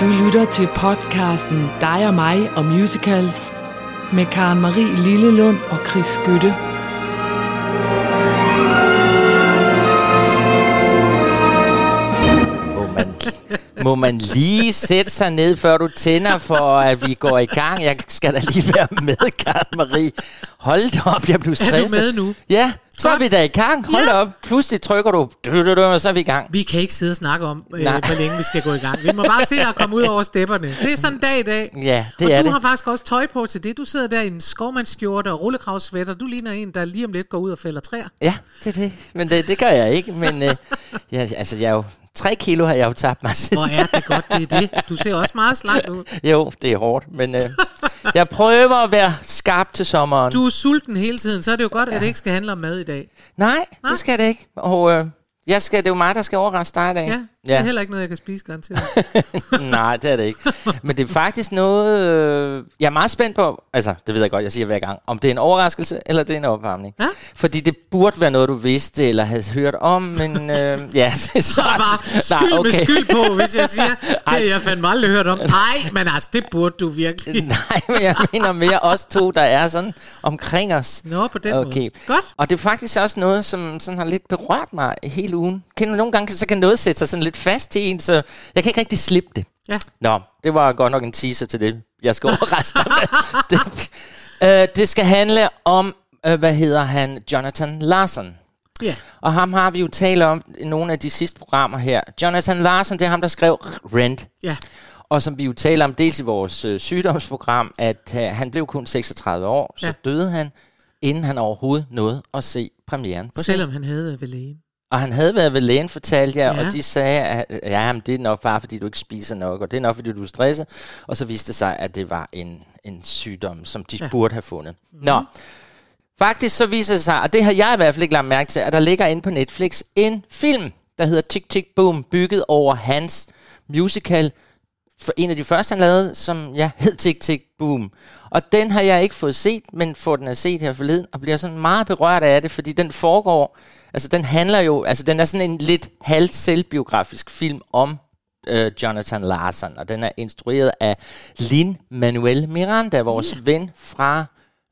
Du lytter til podcasten Dig og mig og musicals med Karen Marie Lillelund og Chris Skytte. Må man, må man lige sætte sig ned, før du tænder, for at vi går i gang? Jeg skal da lige være med, Karen Marie. Hold da op, jeg blev stresset. med nu? Ja, så er vi da i gang. Hold Ja. op. Pludselig trykker du, og så er vi i gang. Vi kan ikke sidde og snakke om, øh, hvor længe vi skal gå i gang. Vi må bare se at komme ud over stepperne. Det er sådan en dag i dag. Ja, det og er du det. har faktisk også tøj på til det. Du sidder der i en skovmandsskjorte og rullekravsvætter. Du ligner en, der lige om lidt går ud og fælder træer. Ja, det er det. Men det, det gør jeg ikke. Men øh, ja, altså, jeg er jo... Tre kilo har jeg jo tabt mig siden. Hvor er det godt, det er det. Du ser også meget slank ud. Jo, det er hårdt, men øh, jeg prøver at være skarp til sommeren. Du er sulten hele tiden, så er det jo godt, at det ikke skal handle om mad i dag. Nej, det skal det ikke. Og øh, jeg skal, det er jo mig, der skal overraske dig i dag. Ja, det er heller ikke noget, jeg kan spise garanteret. Nej, det er det ikke. Men det er faktisk noget, øh, jeg er meget spændt på, altså det ved jeg godt, jeg siger hver gang, om det er en overraskelse, eller det er en opvarmning. Ja. Fordi det burde være noget, du vidste, eller havde hørt om, men øh, ja. Det Så er der bare skyld Nej, okay. med skyld på, hvis jeg siger, det jeg fandme aldrig hørt om. Nej, men altså, det burde du virkelig. Nej, men jeg mener mere os to, der er sådan omkring os. Nå, på den Okay. måde. Godt. Og det er faktisk også noget, som sådan har lidt berørt mig hele ugen. Kender nogle gange så kan noget sætte sig sådan lidt fast i en, så jeg kan ikke rigtig slippe det. Ja. Nå, det var godt nok en teaser til det. Jeg skal overraske dig med. Det, øh, det skal handle om, øh, hvad hedder han, Jonathan Larson. Ja. Og ham har vi jo talt om i nogle af de sidste programmer her. Jonathan Larson, det er ham, der skrev Rent. Ja. Og som vi jo taler om dels i vores øh, sygdomsprogram, at øh, han blev kun 36 år, så Ja. døde han, inden han overhovedet nåede at se premieren på Selvom han havde været ved lægen. Og han havde været ved lægen, fortalte jeg, Ja. og de sagde, at ja, men det er nok bare, fordi du ikke spiser nok, og det er nok, fordi du er stresset. Og så viste det sig, at det var en, en sygdom, som de ja. burde have fundet. Mm. Nå, faktisk så viser det sig, og det har jeg i hvert fald ikke lagt mærke til, at der ligger inde på Netflix en film, der hedder Tick Tick Boom, bygget over hans musical, for en af de første, han lavede, som ja, hed Tick Tick Boom. Og den har jeg ikke fået set, men får den at set her forleden, og bliver sådan meget berørt af det, fordi den foregår, altså den handler jo, altså den er sådan en lidt halvt selvbiografisk film om øh, Jonathan Larson, og den er instrueret af Lin Manuel Miranda, vores yeah. ven fra,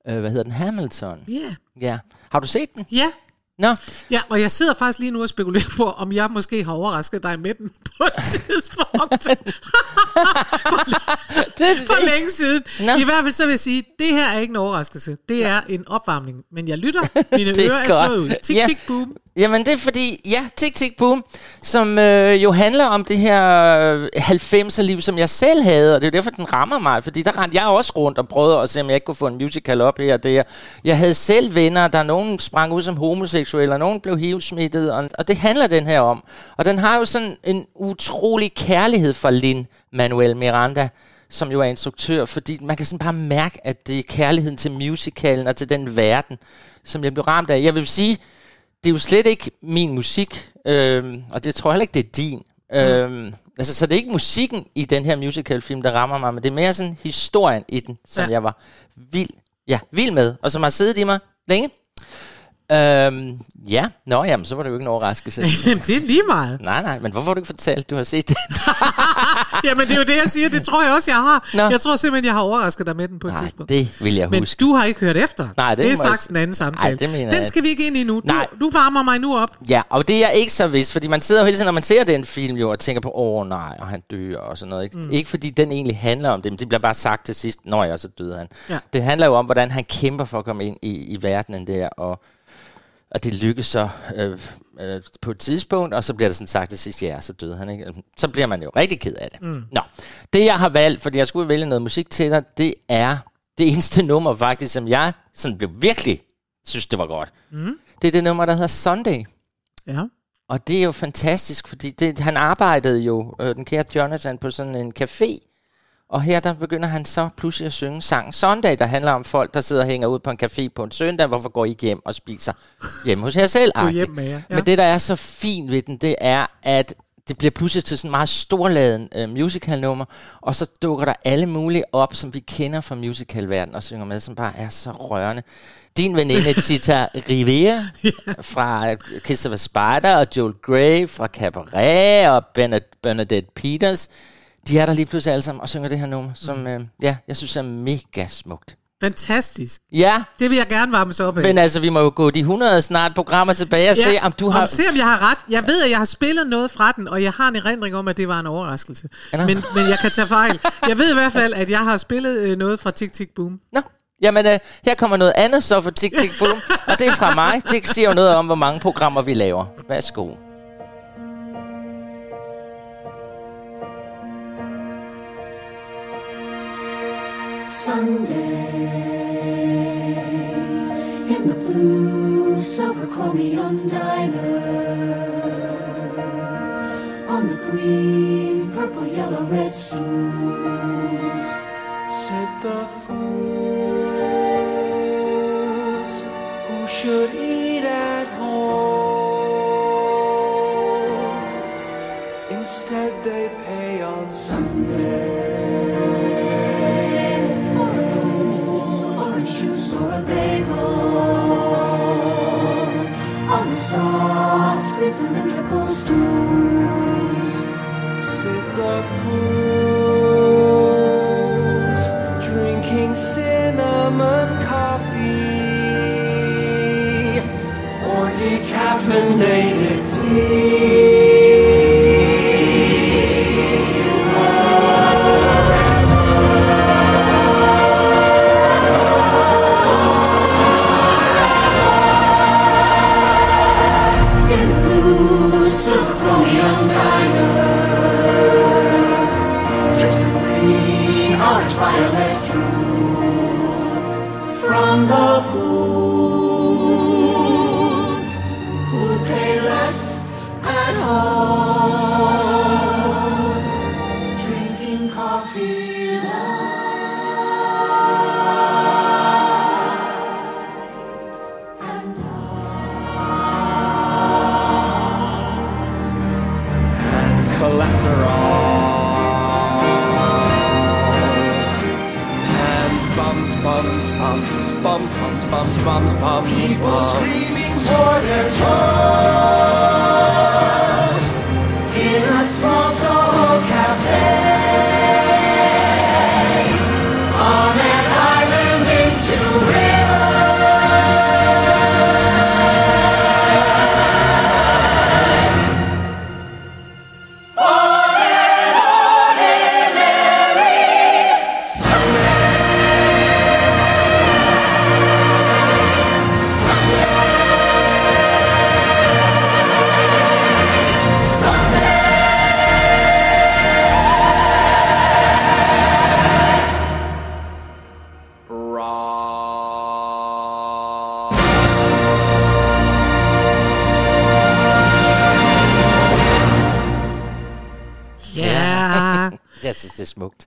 øh, hvad hedder den, Hamilton. Ja. Ja. Har du set den? Ja. Nå, Ja, og jeg sidder faktisk lige nu og spekulerer på, om jeg måske har overrasket dig med den på et tidspunkt. for, for længe siden. Nå. I hvert fald så vil jeg sige, det her er ikke en overraskelse. Det er en opvarmning. Men jeg lytter. Mine Det er ører er godt. slået ud. Tik, Ja. tik, boom. Jamen det er fordi, ja, Tik Tik Boom, som øh, jo handler om det her øh, 90'er-liv, som jeg selv havde, og det er derfor, den rammer mig, fordi der rendte jeg også rundt og prøvede at se, om jeg ikke kunne få en musical op her og der. Jeg havde selv venner, der nogen sprang ud som homoseksuelle, og nogen blev HIV-smittet, og, og det handler den her om. Og den har jo sådan en utrolig kærlighed for Lin Manuel Miranda, som jo er instruktør, fordi man kan sådan bare mærke, at det er kærligheden til musicalen og til den verden, som jeg blev ramt af. Jeg vil sige, det er jo slet ikke min musik, øhm, og det tror jeg heller ikke, det er din. Mm. Øhm, altså, så det er ikke musikken i den her musicalfilm, der rammer mig, men det er mere sådan historien i den, som Ja. jeg var vild, ja, vild med, og som har siddet i mig længe. Øhm, ja, nå jamen, så var det jo ikke en overraskelse. det er lige meget. nej, nej, men hvorfor har du ikke fortalt, at du har set det? Jamen, det er jo det, jeg siger. Det tror jeg også, jeg har. Nå. Jeg tror simpelthen, jeg har overrasket dig med den på et nej, tidspunkt. det vil jeg Men huske. du har ikke hørt efter. Nej, det det er straks en anden samtale. Ej, det mener den skal vi ikke ind i nu. Du, Nej. du varmer mig nu op. Ja, og det er jeg ikke så vidst, fordi man sidder jo hele tiden, når man ser den film jo, og tænker på, åh nej, og han dør og sådan noget. Ikke, mm. ikke fordi den egentlig handler om det, men det bliver bare sagt til sidst, når jeg så døde han. Ja. Det handler jo om, hvordan han kæmper for at komme ind i, i verdenen der, og, og det lykkes så øh, øh, på et tidspunkt, og så bliver det sådan sagt til sidst, ja, så døde han. Ikke? Så bliver man jo rigtig ked af det. Mm. Nå, det jeg har valgt, fordi jeg skulle vælge noget musik til dig, det er det eneste nummer faktisk, som jeg sådan blev virkelig synes, det var godt. Mm. Det er det nummer, der hedder Sunday. Ja. Og det er jo fantastisk, fordi det, han arbejdede jo, øh, den kære Jonathan, på sådan en café. Og her der begynder han så pludselig at synge sangen Sunday, der handler om folk, der sidder og hænger ud på en café på en søndag. Hvorfor går I ikke hjem og spiser hjemme hos jer selv? Gå hjem med jer. Ja. Men det, der er så fint ved den, det er, at det bliver pludselig til sådan en meget storladen øh, musicalnummer, og så dukker der alle mulige op, som vi kender fra musicalverdenen og synger med, som bare er så rørende. Din veninde Tita Rivera fra Christopher Spider og Joel Grey fra Cabaret og Bernard, Bernadette Peters. De er der lige pludselig alle sammen og synger det her nummer, som mm. øh, ja, jeg synes er mega smukt. Fantastisk. Ja. Det vil jeg gerne varme sig op af. Men altså, vi må jo gå de 100 snart programmer tilbage og ja, se, om du har... Om se, om jeg har ret. Jeg ved, at jeg har spillet noget fra den, og jeg har en erindring om, at det var en overraskelse. Ja, men, men jeg kan tage fejl. Jeg ved i hvert fald, at jeg har spillet øh, noget fra Tick Tick Boom. Nå. Jamen, øh, her kommer noget andet så for Tick Tick Boom, og det er fra mig. Det siger jo noget om, hvor mange programmer vi laver. Værsgo. Sunday. In the blue silver chromium diner. On the green purple yellow red stools. Said the fools cylindrical stool. bums, bums, People screaming for their toys.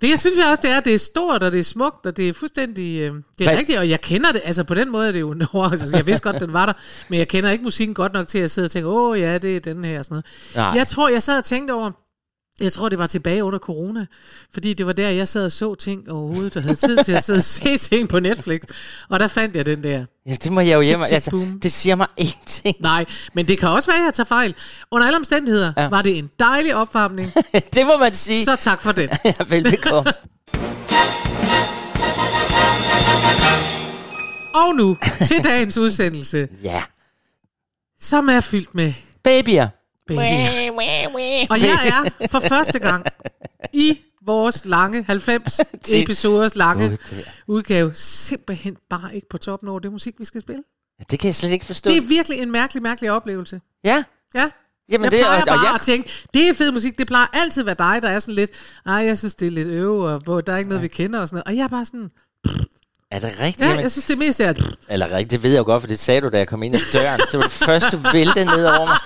Det synes jeg også, det er. Det er stort, og det er smukt, og det er fuldstændig... Øh, det er rigtigt, og jeg kender det. Altså på den måde er det jo en overraskelse. Jeg vidste godt, den var der, men jeg kender ikke musikken godt nok til at sidde og tænke, åh ja, det er den her og sådan noget. Nej. Jeg tror, jeg sad og tænkte over, jeg tror, det var tilbage under corona, fordi det var der, jeg sad og så ting overhovedet, og havde tid til at sidde og se ting på Netflix. Og der fandt jeg den der. Ja, det må jeg jo hjemme. Altså, det siger mig ingenting. Nej, men det kan også være, at jeg tager fejl. Under alle omstændigheder ja. var det en dejlig opvarmning. det må man sige. Så tak for den. ja, velbekomme. og nu til dagens udsendelse. ja. Som er fyldt med... Babyer baby. Og jeg er for første gang i vores lange 90 episoders lange udgave simpelthen bare ikke på toppen over det musik, vi skal spille. Ja, det kan jeg slet ikke forstå. Det er virkelig en mærkelig, mærkelig oplevelse. Ja. Ja. Jamen, jeg det, plejer og, bare og jeg... at tænke, det er fed musik, det plejer altid at være dig, der er sådan lidt, ej, jeg synes, det er lidt øve, og hvor der er ikke noget, ja. vi kender og sådan noget. Og jeg er bare sådan, er det rigtigt? Ja, jeg synes, det mest er... Eller rigtigt, det ved jeg jo godt, for det sagde du, da jeg kom ind ad døren. Det var det første, du væltede ned over mig.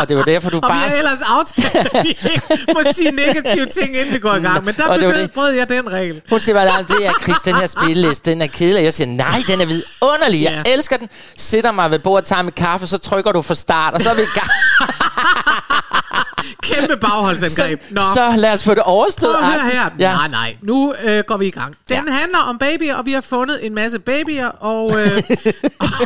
Og det var derfor, du og bare... Og vi har ellers aftalt, at vi ikke må sige negative ting, inden vi går i gang. Men der og det brød jeg den regel. Hun siger bare, det er Chris, den her spilleliste, den er kedelig. Jeg siger, nej, den er vidunderlig. Jeg ja. elsker den. Sætter mig ved bordet, tager mit kaffe, så trykker du for start, og så er vi i gang. Kæmpe bagholdsangreb. Nå. Så lad os få det overstået. Prøv at høre her. Ja. Nej, nej. Nu øh, går vi i gang. Den ja. handler om babyer, og vi har fundet en masse babyer, og, øh,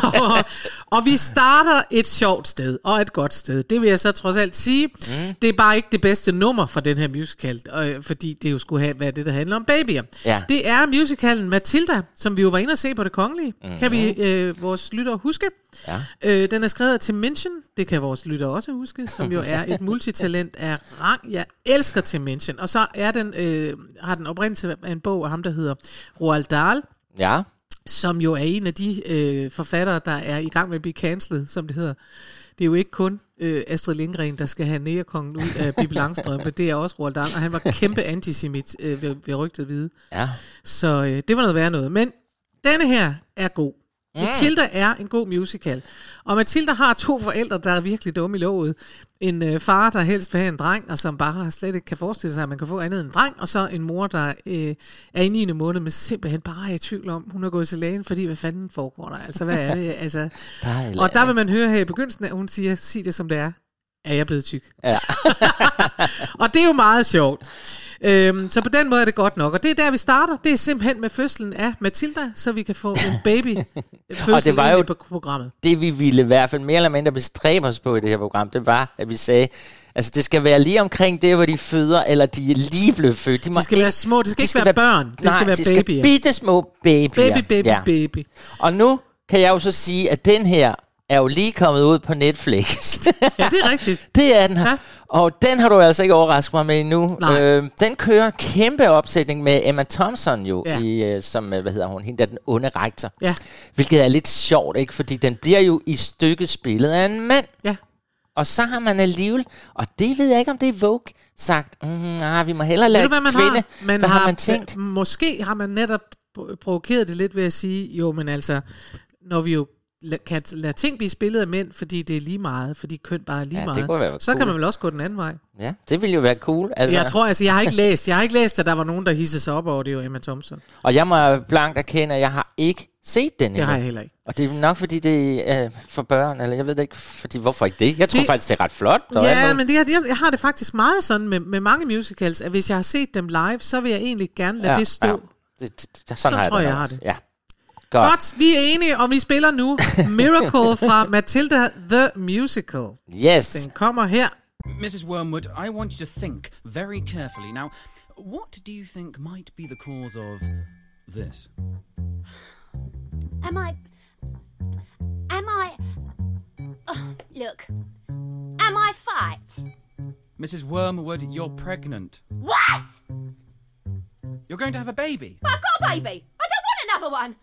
og, og vi starter et sjovt sted, og et godt sted. Det vil jeg så trods alt sige. Mm. Det er bare ikke det bedste nummer for den her musical, øh, fordi det jo skulle have, været det, der handler om babyer. Ja. Det er musicalen Matilda, som vi jo var inde og se på det kongelige. Mm. Kan vi øh, vores lytter huske? Ja. Øh, den er skrevet til Mention, det kan vores lytter også huske, som jo er et multitalent af rang. Jeg elsker til Mention. Og så er den, øh, har den oprindelse af en bog af ham, der hedder Roald Dahl. Ja. Som jo er en af de øh, forfattere, der er i gang med at blive cancelled, som det hedder. Det er jo ikke kun øh, Astrid Lindgren, der skal have nærekongen ud af Bibi Langstrømpe. Det er også Roald Dahl, og han var kæmpe antisemit øh, ved, ved rygtet vide. Ja. Så øh, det var noget værd noget. Men denne her er god. Mm. Matilda er en god musical. Og Matilda har to forældre, der er virkelig dumme i låget. En øh, far, der helst vil have en dreng, og som bare slet ikke kan forestille sig, at man kan få andet end en dreng. Og så en mor, der øh, er i 9. måned, men simpelthen bare er i tvivl om, hun er gået til lægen, fordi hvad fanden foregår der? Altså, hvad er det? Altså, og der vil man høre her i begyndelsen, at hun siger, sig det som det er. Er jeg blevet tyk? Ja. og det er jo meget sjovt. Øhm, så på den måde er det godt nok. Og det er der, vi starter. Det er simpelthen med fødslen af Matilda, så vi kan få en baby og det var jo på programmet. Det vi ville i hvert fald mere eller mindre bestræbe os på i det her program, det var, at vi sagde, Altså, det skal være lige omkring det, hvor de føder, eller de er lige blevet født. De, de skal ikke, være små, det skal de ikke skal være børn. Det nej, skal være de babyer. skal bitte små babyer. Baby, baby, ja. baby. Og nu kan jeg jo så sige, at den her er jo lige kommet ud på Netflix. ja, det er rigtigt. det er den her. Ja. Og den har du altså ikke overrasket mig med endnu. Øh, den kører kæmpe opsætning med Emma Thompson jo, ja. i, øh, som, øh, hvad hedder hun, hende der den onde rektor. Ja. Hvilket er lidt sjovt, ikke? Fordi den bliver jo i stykket spillet af en mand. Ja. Og så har man alligevel, og det ved jeg ikke, om det er Vogue, sagt, mm, nah, vi må hellere lade man kvinde. Har? Man hvad har, har man tænkt? Måske har man netop provokeret det lidt ved at sige, jo, men altså, når vi jo kan lade ting blive spillet af mænd, fordi det er lige meget, fordi køn bare er lige ja, meget, være så cool. kan man vel også gå den anden vej. Ja, det ville jo være cool. Altså. Jeg tror, altså, jeg har ikke læst, jeg har ikke læst, at der var nogen, der hissede sig op over det, jo Emma Thompson. Og jeg må blankt erkende, at jeg har ikke set den Det har jeg heller ikke. Og det er nok, fordi det er for børn, eller jeg ved ikke, fordi, hvorfor ikke det? Jeg tror det, faktisk, det er ret flot. Ja, men det, jeg, jeg har det faktisk meget sådan med, med mange musicals, at hvis jeg har set dem live, så vil jeg egentlig gerne lade ja, det stå. Ja. Det, det, sådan så har tror jeg, jeg har det. Ja. Godt. Godt, vi er enige, og vi spiller nu Miracle fra Matilda the Musical. Yes. Den kommer her. Mrs. Wormwood, I want you to think very carefully. Now, what do you think might be the cause of this? Am I... Am I... Oh, look. Am I fat? Mrs. Wormwood, you're pregnant. What? You're going to have a baby. I've got a baby. I don't want another one.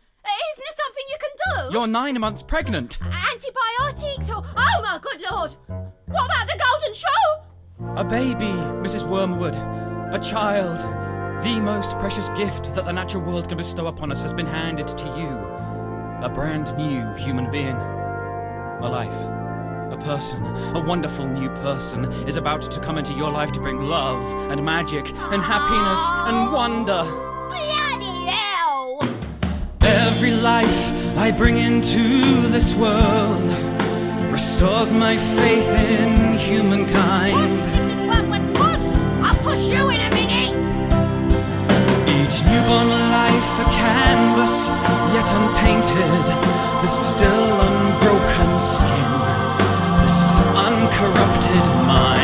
Isn't there something you can do? You're nine months pregnant. Antibiotics? Or, oh my good lord! What about the golden shoe? A baby, Mrs. Wormwood. A child. The most precious gift that the natural world can bestow upon us has been handed to you. A brand new human being. A life. A person, a wonderful new person, is about to come into your life to bring love and magic and happiness and oh. wonder. Every life I bring into this world restores my faith in humankind. Push, push! I'll push you in a minute! Each newborn life a canvas, yet unpainted. This still unbroken skin, this uncorrupted mind.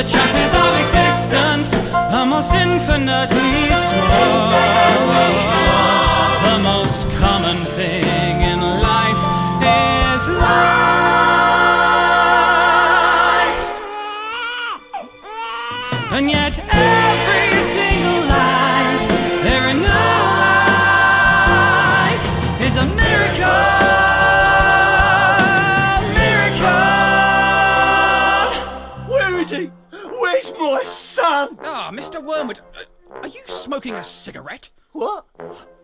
The chances of existence are most infinitely small. The most common thing in life is life. And yet Ah, Mr. Wormwood, uh, are you smoking a cigarette? What?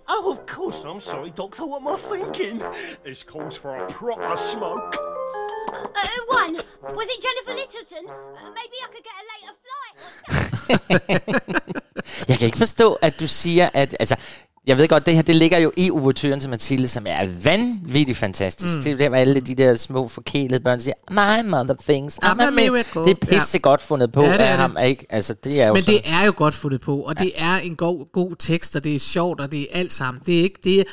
Oh, of course. I'm sorry, Doctor. What am I thinking? This calls for a proper smoke. Uh, one. Was it Jennifer Littleton? Uh, maybe I could get a later flight. jeg kan ikke forstå, at du siger, at... Altså, jeg ved godt, det her det ligger jo i overturen til Mathilde, som er vanvittigt fantastisk. Mm. Det er der, hvor alle de der små forkælede børn siger, my mother thinks I'm, I'm a miracle. Det er pisse ja. godt fundet på ja, det af ham. Ikke? Altså, det er jo Men sådan. det er jo godt fundet på, og ja. det er en god, god tekst, og det er sjovt, og det er alt sammen. Det er ikke... Det er,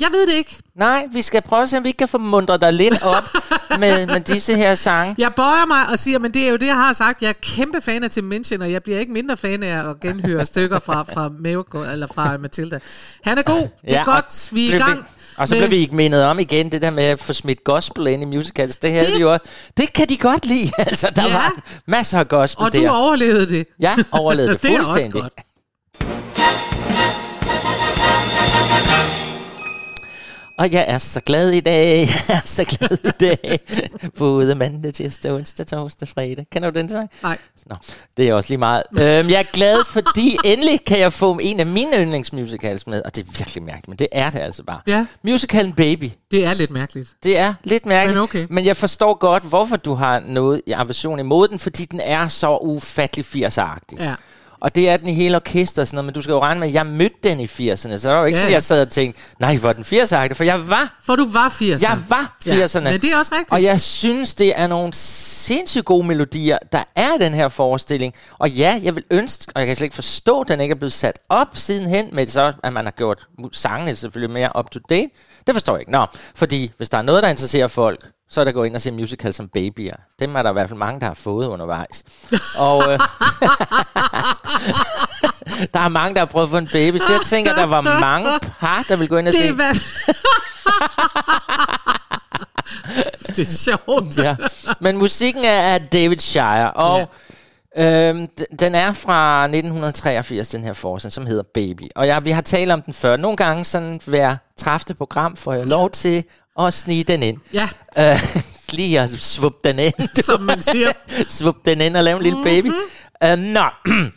jeg ved det ikke. Nej, vi skal prøve at se, om vi kan få mundret dig lidt op med, med disse her sange. Jeg bøjer mig og siger, men det er jo det, jeg har sagt. Jeg er kæmpe fan af Tim Minchin, og jeg bliver ikke mindre fan af at genhøre stykker fra, fra Miracle, eller fra Matilda. Han er god. Det er ja, godt. Vi er i gang. Og så blev vi ikke mindet om igen, det der med at få smidt gospel ind i musicals. Det, havde det, jo det kan de godt lide. Altså, der ja. var masser af gospel og der. Og du overlevede det. Ja, overlevede det, det fuldstændig. Er også godt. Og jeg er så glad i dag, jeg er så glad i dag. Både mandag, tirsdag, onsdag, torsdag, fredag. Kan du den sang? Nej. Nå, det er også lige meget. øhm, jeg er glad, fordi endelig kan jeg få en af mine yndlingsmusicals med. Og det er virkelig mærkeligt, men det er det altså bare. Ja. Musicalen Baby. Det er lidt mærkeligt. Det er lidt mærkeligt. Men, okay. men jeg forstår godt, hvorfor du har noget aversion imod den, fordi den er så ufattelig 80'er-agtig. Ja. Og det er den i hele orkester og sådan noget, men du skal jo regne med, at jeg mødte den i 80'erne, så der var jo ikke ja. sådan, jeg sad og tænkte, nej, hvor den 80'er for jeg var. For du var 80'erne. Jeg var 80'erne. Ja, men det er også rigtigt. Og jeg synes, det er nogle sindssygt gode melodier, der er i den her forestilling. Og ja, jeg vil ønske, og jeg kan slet ikke forstå, at den ikke er blevet sat op sidenhen, med så, at man har gjort sangene selvfølgelig mere up to date. Det forstår jeg ikke. Nå, fordi hvis der er noget, der interesserer folk, så er der gå ind og se musical som babyer. Dem er der i hvert fald mange, der har fået undervejs. og øh, der er mange, der har prøvet at få en baby, så jeg tænker, der var mange par, der vil gå ind og det se... Det er sjovt. ja. Men musikken er af David Shire, og... Ja. Øhm, den er fra 1983, den her forskning, som hedder Baby. Og ja, vi har talt om den før. Nogle gange sådan hver træfte program får jeg lov til at snige den ind. Ja. Øh, lige at svuppe den ind. Som man siger. svuppe den ind og lave en lille baby. Mm-hmm. Uh, nå,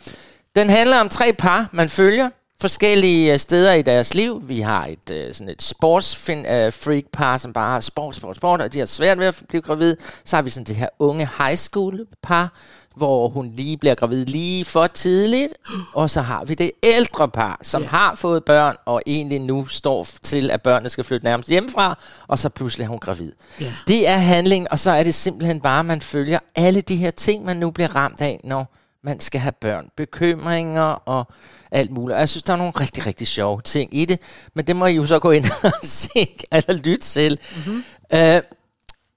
den handler om tre par, man følger forskellige steder i deres liv. Vi har et uh, sådan et sportsfreak par, som bare har sport, sport, sport, og de har svært ved at blive gravid. Så har vi sådan det her unge high school par, hvor hun lige bliver gravid lige for tidligt. Og så har vi det ældre par, som yeah. har fået børn, og egentlig nu står til, at børnene skal flytte nærmest hjemmefra, og så pludselig er hun gravid. Yeah. Det er handling, og så er det simpelthen bare, at man følger alle de her ting, man nu bliver ramt af, når man skal have børn. Bekymringer og alt muligt. Og jeg synes, der er nogle rigtig, rigtig sjove ting i det, men det må I jo så gå ind og se, eller lytte til. Mm-hmm. Øh,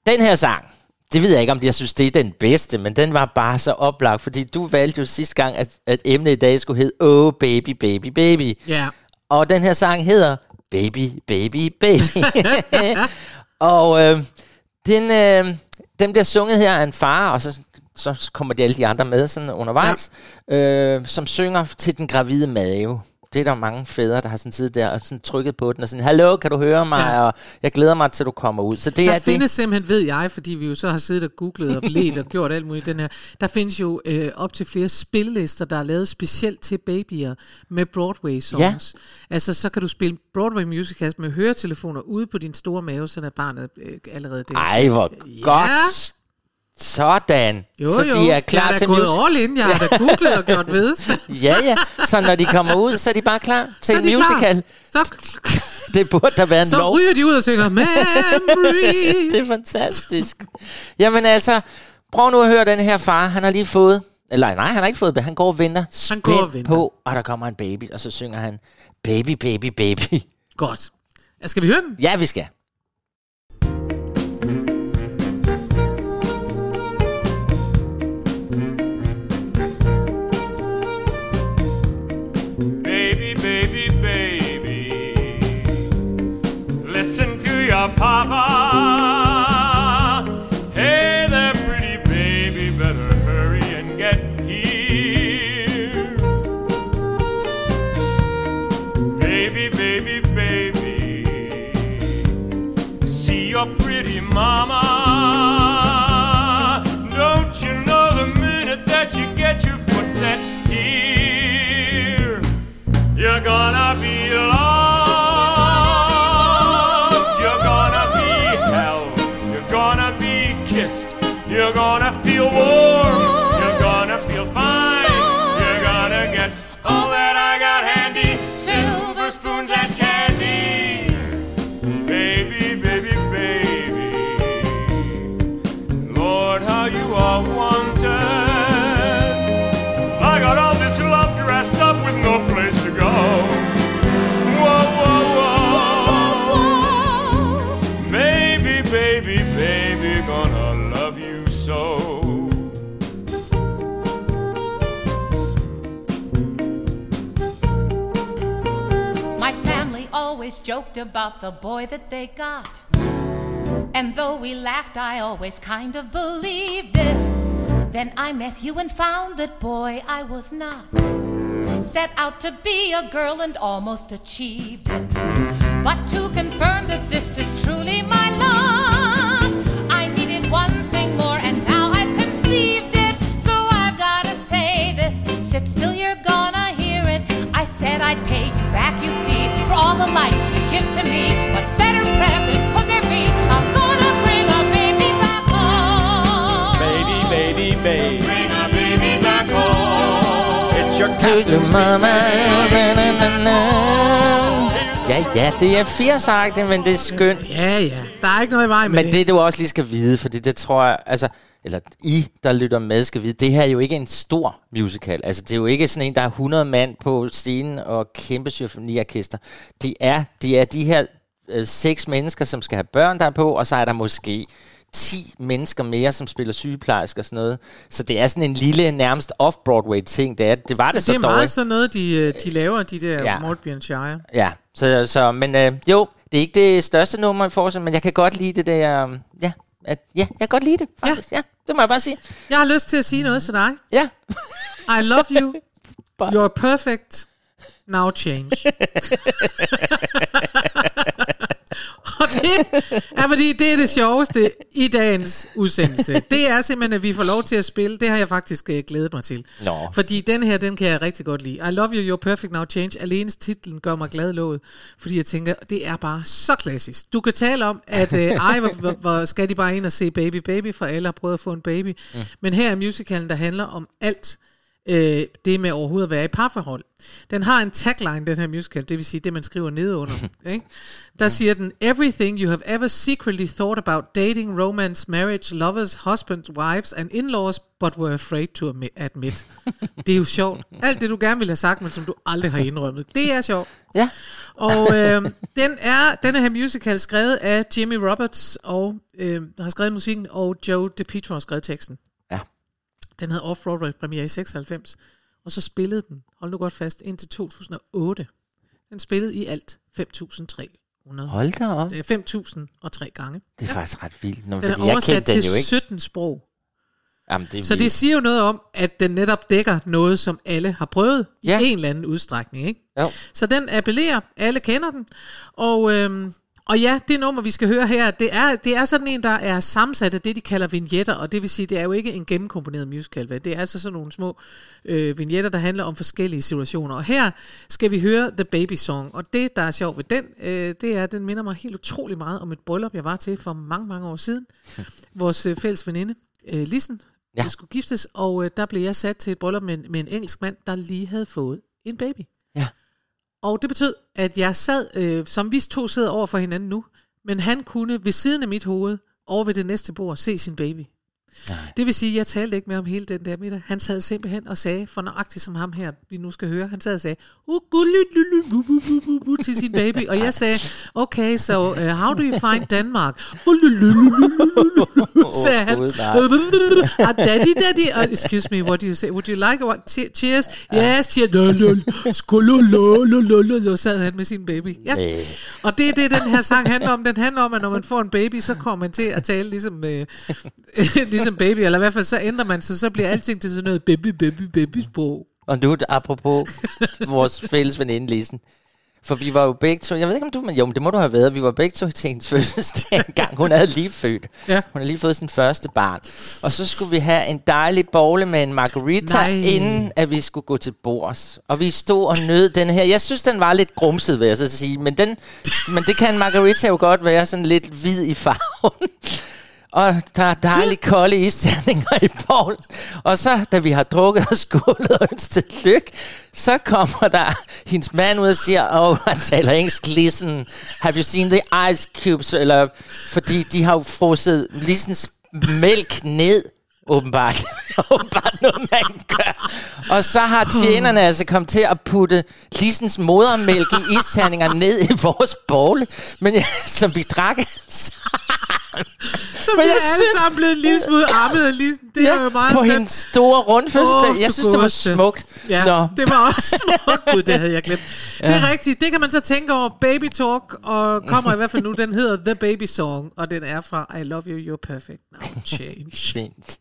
den her sang, det ved jeg ikke, om jeg synes, det er den bedste, men den var bare så oplagt, fordi du valgte jo sidste gang, at, at emnet i dag skulle hedde Oh Baby, Baby, Baby. Ja. Yeah. Og den her sang hedder Baby, Baby, Baby. og øh, den, øh, den bliver sunget her af en far, og så, så kommer de alle de andre med sådan undervejs, ja. øh, som synger til den gravide mave det er der mange fædre, der har sådan tid der og sådan trykket på den og sådan, hallo, kan du høre mig? Ja. Og jeg glæder mig til, du kommer ud. Så det der er findes det. simpelthen, ved jeg, fordi vi jo så har siddet og googlet og let og gjort alt muligt den her. Der findes jo øh, op til flere spillister, der er lavet specielt til babyer med Broadway songs. Ja. Altså, så kan du spille Broadway musicals med høretelefoner ude på din store mave, så er barnet øh, allerede der. Ej, hvor ja. godt. Sådan. Jo, så jo. de er klar jeg er til gået all in. Jeg har da googlet og gjort ved. ja, ja. Så når de kommer ud, så er de bare klar til en musical. Så, det burde der være en så lov. Så ryger de ud og synger Memory. det er fantastisk. Jamen altså, prøv nu at høre den her far. Han har lige fået, eller nej, han har ikke fået det. Han går og venter. Han går og venter. på, og der kommer en baby, og så synger han Baby, baby, baby. Godt. Skal vi høre den? Ja, vi skal. Papa. About the boy that they got. And though we laughed, I always kind of believed it. Then I met you and found that, boy, I was not. Set out to be a girl and almost achieved it. But to confirm that this is truly my love, I needed one thing more, and now I've conceived it. So I've gotta say this sit still, you're gonna hear it. I said I'd pay you back, you see, for all the life to me. What better present could there be? I'm gonna bring a baby back home. Baby, baby, baby. Bring a baby back home. It's your To captain the mama. Na, na, na, na. Ja, ja, det er 80 men det er skønt. Ja, ja. Der er ikke noget i vejen med Men det, du også lige skal vide, fordi det tror jeg, altså, eller I, der lytter med, skal vide, det her er jo ikke en stor musical. Altså, det er jo ikke sådan en, der er 100 mand på scenen og kæmpe symfoniorkester. Det er, det er de her øh, seks mennesker, som skal have børn der er på, og så er der måske 10 mennesker mere, som spiller sygeplejersker og sådan noget. Så det er sådan en lille, nærmest off-Broadway ting. Det, er, det var det, Det så er dog meget ikke. sådan noget, de, øh, de laver, de der Ja. Mortby Shire. Ja, så, så men øh, jo, det er ikke det største nummer i forestillingen, men jeg kan godt lide det der, øh, ja, at, ja, jeg kan godt lide det, faktisk. Ja. ja, det må jeg bare sige. Jeg har lyst til at sige noget til dig. Ja. I love you. You're perfect. Now change. Og det er fordi, det er det sjoveste i dagens udsendelse. Det er simpelthen, at vi får lov til at spille. Det har jeg faktisk uh, glædet mig til. Nå. Fordi den her, den kan jeg rigtig godt lide. I love you, you're perfect now change. Alene titlen gør mig glad lået. Fordi jeg tænker, det er bare så klassisk. Du kan tale om, at uh, ej, hvor, hvor, skal de bare ind og se Baby Baby, for alle har prøvet at få en baby. Mm. Men her er musicalen, der handler om alt øh, det med overhovedet at være i parforhold. Den har en tagline, den her musical, det vil sige det, man skriver nedenunder. ikke? Der siger den, Everything you have ever secretly thought about dating, romance, marriage, lovers, husbands, wives and in-laws, but were afraid to admi- admit. Det er jo sjovt. Alt det, du gerne ville have sagt, men som du aldrig har indrømmet. Det er sjovt. Ja. Og øh, den er, denne her musical skrevet af Jimmy Roberts, og øh, har skrevet musikken, og Joe DePietro har skrevet teksten. Ja. Den havde Off-Broadway premiere i 96, og så spillede den, hold nu godt fast, indtil 2008. Den spillede i alt 5.300. Hold da op. Det er 5.00003 gange. Det er faktisk ret vildt. Nå, Den er oversat kendte den til jo ikke. 17 sprog. Jamen, det Så vildt. det siger jo noget om, at den netop dækker noget, som alle har prøvet Ja. i en eller anden udstrækning. Ikke? Jo. Så den appellerer, alle kender den. Og, øhm, og ja, det nummer, vi skal høre her, det er, det er sådan en, der er sammensat af det, de kalder vignetter, og det vil sige, det er jo ikke en gennemkomponeret musical. Vel? Det er altså sådan nogle små øh, vignetter, der handler om forskellige situationer. Og her skal vi høre The Baby Song, og det, der er sjovt ved den, øh, det er, at den minder mig helt utrolig meget om et bryllup, jeg var til for mange, mange år siden. Vores øh, fælles veninde, øh, Lissen, Ja. skulle giftes, og øh, der blev jeg sat til et bryllup med, med en engelsk mand, der lige havde fået en baby. Og det betød, at jeg sad, øh, som vi to sidder over for hinanden nu, men han kunne ved siden af mit hoved, over ved det næste bord, se sin baby. Nej. Det vil sige, at jeg talte ikke med ham hele den der middag. Han sad simpelthen og sagde, for nøjagtigt som ham her, vi nu skal høre, han sad og sagde, til sin baby. Og jeg sagde, okay, so uh, how do you find Denmark? sagde han. Ah, daddy, daddy. Uh, excuse me, what do you say? Would you like? Che- cheers? Yes, cheers. Lo, sad han med sin baby. Ja. Og det er det, den her sang handler om. Den handler om, at når man får en baby, så kommer man til at tale ligesom, øh, ligesom baby, eller i hvert fald så ændrer man sig, så bliver alting til sådan noget baby, baby, baby sprog. Og nu apropos vores fælles veninde Lisen. For vi var jo begge to, jeg ved ikke om du, men jo, men det må du have været, vi var begge to til hendes fødselsdag en gang. Hun havde lige født. Ja. Hun havde lige fået sin første barn. Og så skulle vi have en dejlig bolle med en margarita, Nej. inden at vi skulle gå til bords. Og vi stod og nød den her. Jeg synes, den var lidt grumset, vil jeg så sige. Men, den, men det kan en margarita jo godt være sådan lidt hvid i farven. Og der er dejlige kolde isterninger i bowlen. Og så, da vi har drukket og skålet og ønsket lykke, så kommer der hendes mand ud og siger, åh, oh, han taler engelsk, listen, have you seen the ice cubes? Eller, fordi de har jo frosset Lissens mælk ned, åbenbart. åbenbart noget, man gør. Og så har tjenerne altså kommet til at putte Lissens modermælk i isterninger ned i vores bowl, men, som vi drak. Så Men bliver jeg alle synes- sammen blevet lille smule armet af Lisen. Det er jo meget på slemt. hendes store rundfødselsdag. Åh, jeg synes, det var smukt. Ja, Nå. det var også smukt. Gud, det havde jeg glemt. Det er rigtigt. Det kan man så tænke over. Baby Talk, og kommer i hvert fald nu. Den hedder The Baby Song, og den er fra I Love You, You're Perfect. Now change. Fint.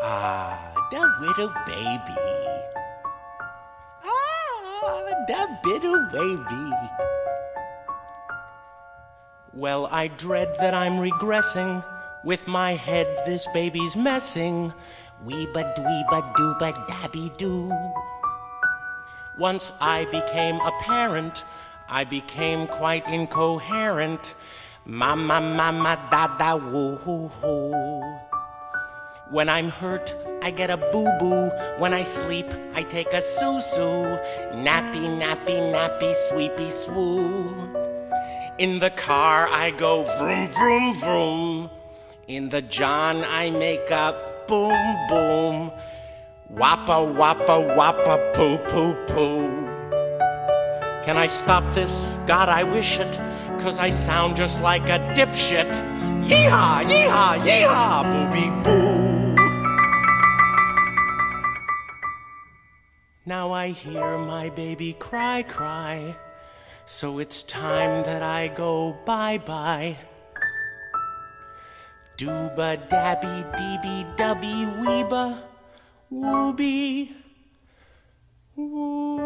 Ah, the little baby. Ah, the little baby. Well, I dread that I'm regressing. With my head, this baby's messing. Weeba dweeba dooba dabby doo. Once I became a parent, I became quite incoherent. Mama, mama, da da woo hoo hoo. When I'm hurt, I get a boo boo. When I sleep, I take a soo. Nappy, nappy, nappy, sweepy swoo. In the car, I go vroom, vroom, vroom. In the John, I make a boom, boom. Wappa, wappa, wappa, poo, poo, poo. Can I stop this? God, I wish it. Cause I sound just like a dipshit. Yeehaw, yeehaw, yeehaw, booby boo. Now I hear my baby cry, cry. So it's time that I go bye bye. Dooba dabby deeby dubby weeba wooby woo.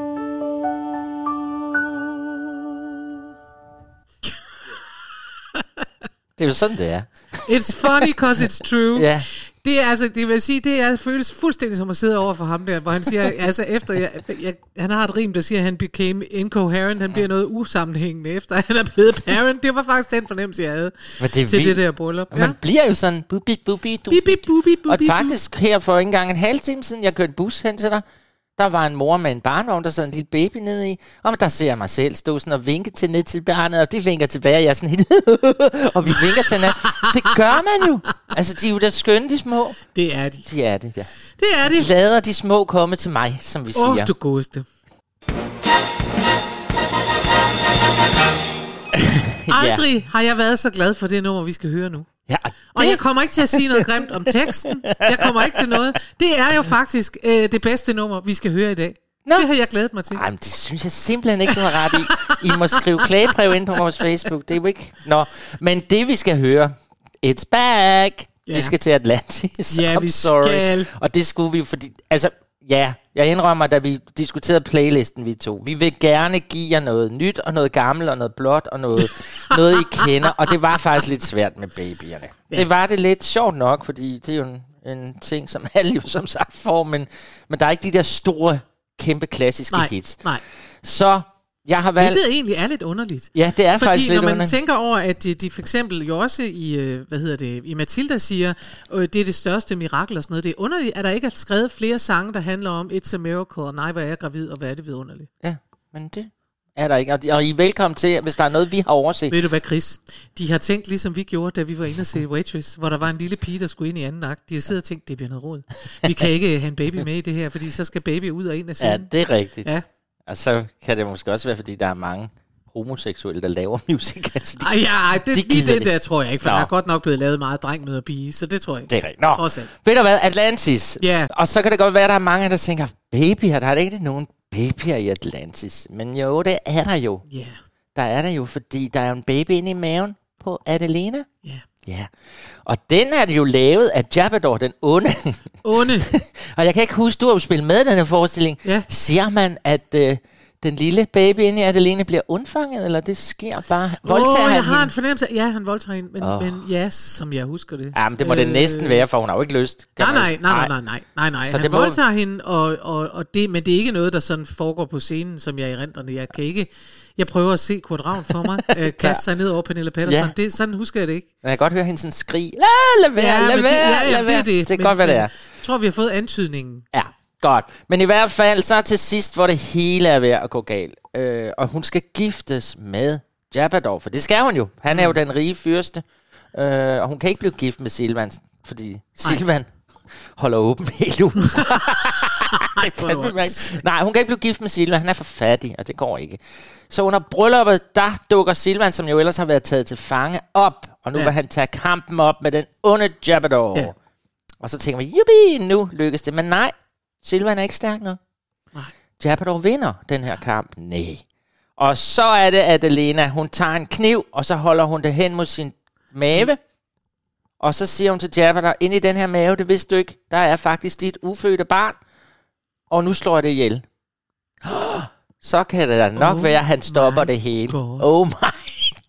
Det er jo sådan, det er. It's funny, cause it's true. Ja. Det er altså, det vil sige, det er, føles fuldstændig som at sidde over for ham der, hvor han siger, altså efter, jeg, jeg, han har et rim, der siger, at han became incoherent, han bliver noget usammenhængende efter, han er blevet parent. Det var faktisk den fornemmelse, jeg havde Men det til vildt. det der bryllup. Og Man bliver jo sådan, bubi, bubi, du. Bip, bip, bubi, Og bubi, faktisk her for ikke engang en halv time siden, jeg kørte bus hen til dig, der var en mor med en barnvogn, der sad en lille baby nede i. Og der ser jeg mig selv stå sådan og vinke til ned til barnet, og det vinker tilbage, og jeg er sådan helt... og vi vinker til hinanden. Det gør man jo. Altså, de er jo da skønne, de små. Det er de. De er det, ja. Det er de. Lader de små komme til mig, som vi Åh, siger. oh, du godeste. Aldrig har jeg været så glad for det nummer, vi skal høre nu. Ja, Og jeg kommer ikke til at sige noget grimt om teksten. Jeg kommer ikke til noget. Det er jo faktisk øh, det bedste nummer, vi skal høre i dag. Nå. Det har jeg glædet mig til. Ej, men det synes jeg simpelthen ikke, du har ret i. I må skrive klagebrev ind på vores Facebook. Det er jo ikke... Nå, men det vi skal høre, it's back. Ja. Vi skal til Atlantis. Ja, I'm vi sorry. skal. Og det skulle vi jo, fordi... Altså, ja, jeg indrømmer, da vi diskuterede playlisten, vi to. Vi vil gerne give jer noget nyt, og noget gammelt, og noget blåt, og noget, noget I kender. Og det var faktisk lidt svært med babyerne. Ja. Det var det lidt sjovt nok, fordi det er jo en, en ting, som alle jo som sagt får, men, men der er ikke de der store, kæmpe klassiske Nej, hits. nej. Så jeg har valgt... Hvilket egentlig er lidt underligt. Ja, det er Fordi faktisk når lidt man underligt. tænker over, at de, de for eksempel jo også i, øh, hvad hedder det, i Matilda siger, øh, det er det største mirakel og sådan noget. Det er underligt, at der ikke er skrevet flere sange, der handler om It's a Miracle, og nej, hvor er jeg gravid, og hvad er det vidunderligt. Ja, men det er der ikke. Og, og I er velkommen til, hvis der er noget, vi har overset. Ved du hvad, Chris? De har tænkt, ligesom vi gjorde, da vi var inde og se Waitress, hvor der var en lille pige, der skulle ind i anden akt. De har siddet og tænkt, det bliver noget råd. Vi kan ikke have en baby med i det her, fordi så skal baby ud og ind af Ja, scenen. det er rigtigt. Ja. Og så kan det måske også være, fordi der er mange homoseksuelle, der laver musicals. Ej, ja, ej, det, De lige det ikke. der tror jeg ikke, for Nå. der er godt nok blevet lavet meget dreng møder pige, så det tror jeg ikke. Det er rigtigt. Nå, Trods alt. ved du hvad, Atlantis. Ja. Og så kan det godt være, at der er mange, der tænker, babyer, der er ikke nogen babyer i Atlantis. Men jo, det er der jo. Ja, Der er der jo, fordi der er en baby inde i maven på Adelina. ja. Ja. Og den er jo lavet af Jabador, den onde. Onde. og jeg kan ikke huske, du har jo spillet med i den her forestilling. Ja. Ser man, at øh, den lille baby inde i Adeline bliver undfanget, eller det sker bare? Voldtager Åh, han jeg har hende? en fornemmelse af, ja, han voldtager hende, men, oh. men ja, som jeg husker det. Ja, men det må øh, det næsten være, for hun har jo ikke lyst. Nej, nej, nej, nej, nej, nej, nej, nej. Så Han det må- voldtager hende, og, og, og det, men det er ikke noget, der sådan foregår på scenen, som jeg er erindrende. Jeg kan ikke, jeg prøver at se kvadrat for mig, øh, kaste sig ned over Pernille Patterson. Ja. Det, sådan husker jeg det ikke. Jeg kan godt høre hende sådan skrige, lad, lad være, lad men være, det, ja, ja, lad det være. er det. Det kan men, godt være, det men er. Jeg tror, vi har fået antydningen. Ja, godt. Men i hvert fald, så til sidst, hvor det hele er ved at gå galt. Øh, og hun skal giftes med Jabador, for det skal hun jo. Han er jo den rige fyrste. Øh, og hun kan ikke blive gift med Silvan, fordi Silvan holder åben hele ugen. mærkeligt. Nej, hun kan ikke blive gift med Silvan. Han er for fattig, og det går ikke. Så under brylluppet, der dukker Silvan, som jo ellers har været taget til fange, op og nu Ja. vil han tage kampen op med den onde Jabador. Ja. Og så tænker vi, jubi, nu lykkes det. Men nej, Silvan er ikke stærk nok. Nej. Jabador vinder den her kamp. Nej. Og så er det, at Elena, hun tager en kniv, og så holder hun det hen mod sin mave. Og så siger hun til Jabador, ind i den her mave, det vidste du ikke, der er faktisk dit ufødte barn. Og nu slår jeg det ihjel. Så kan det da nok Oh være, at han stopper det hele. God. Oh my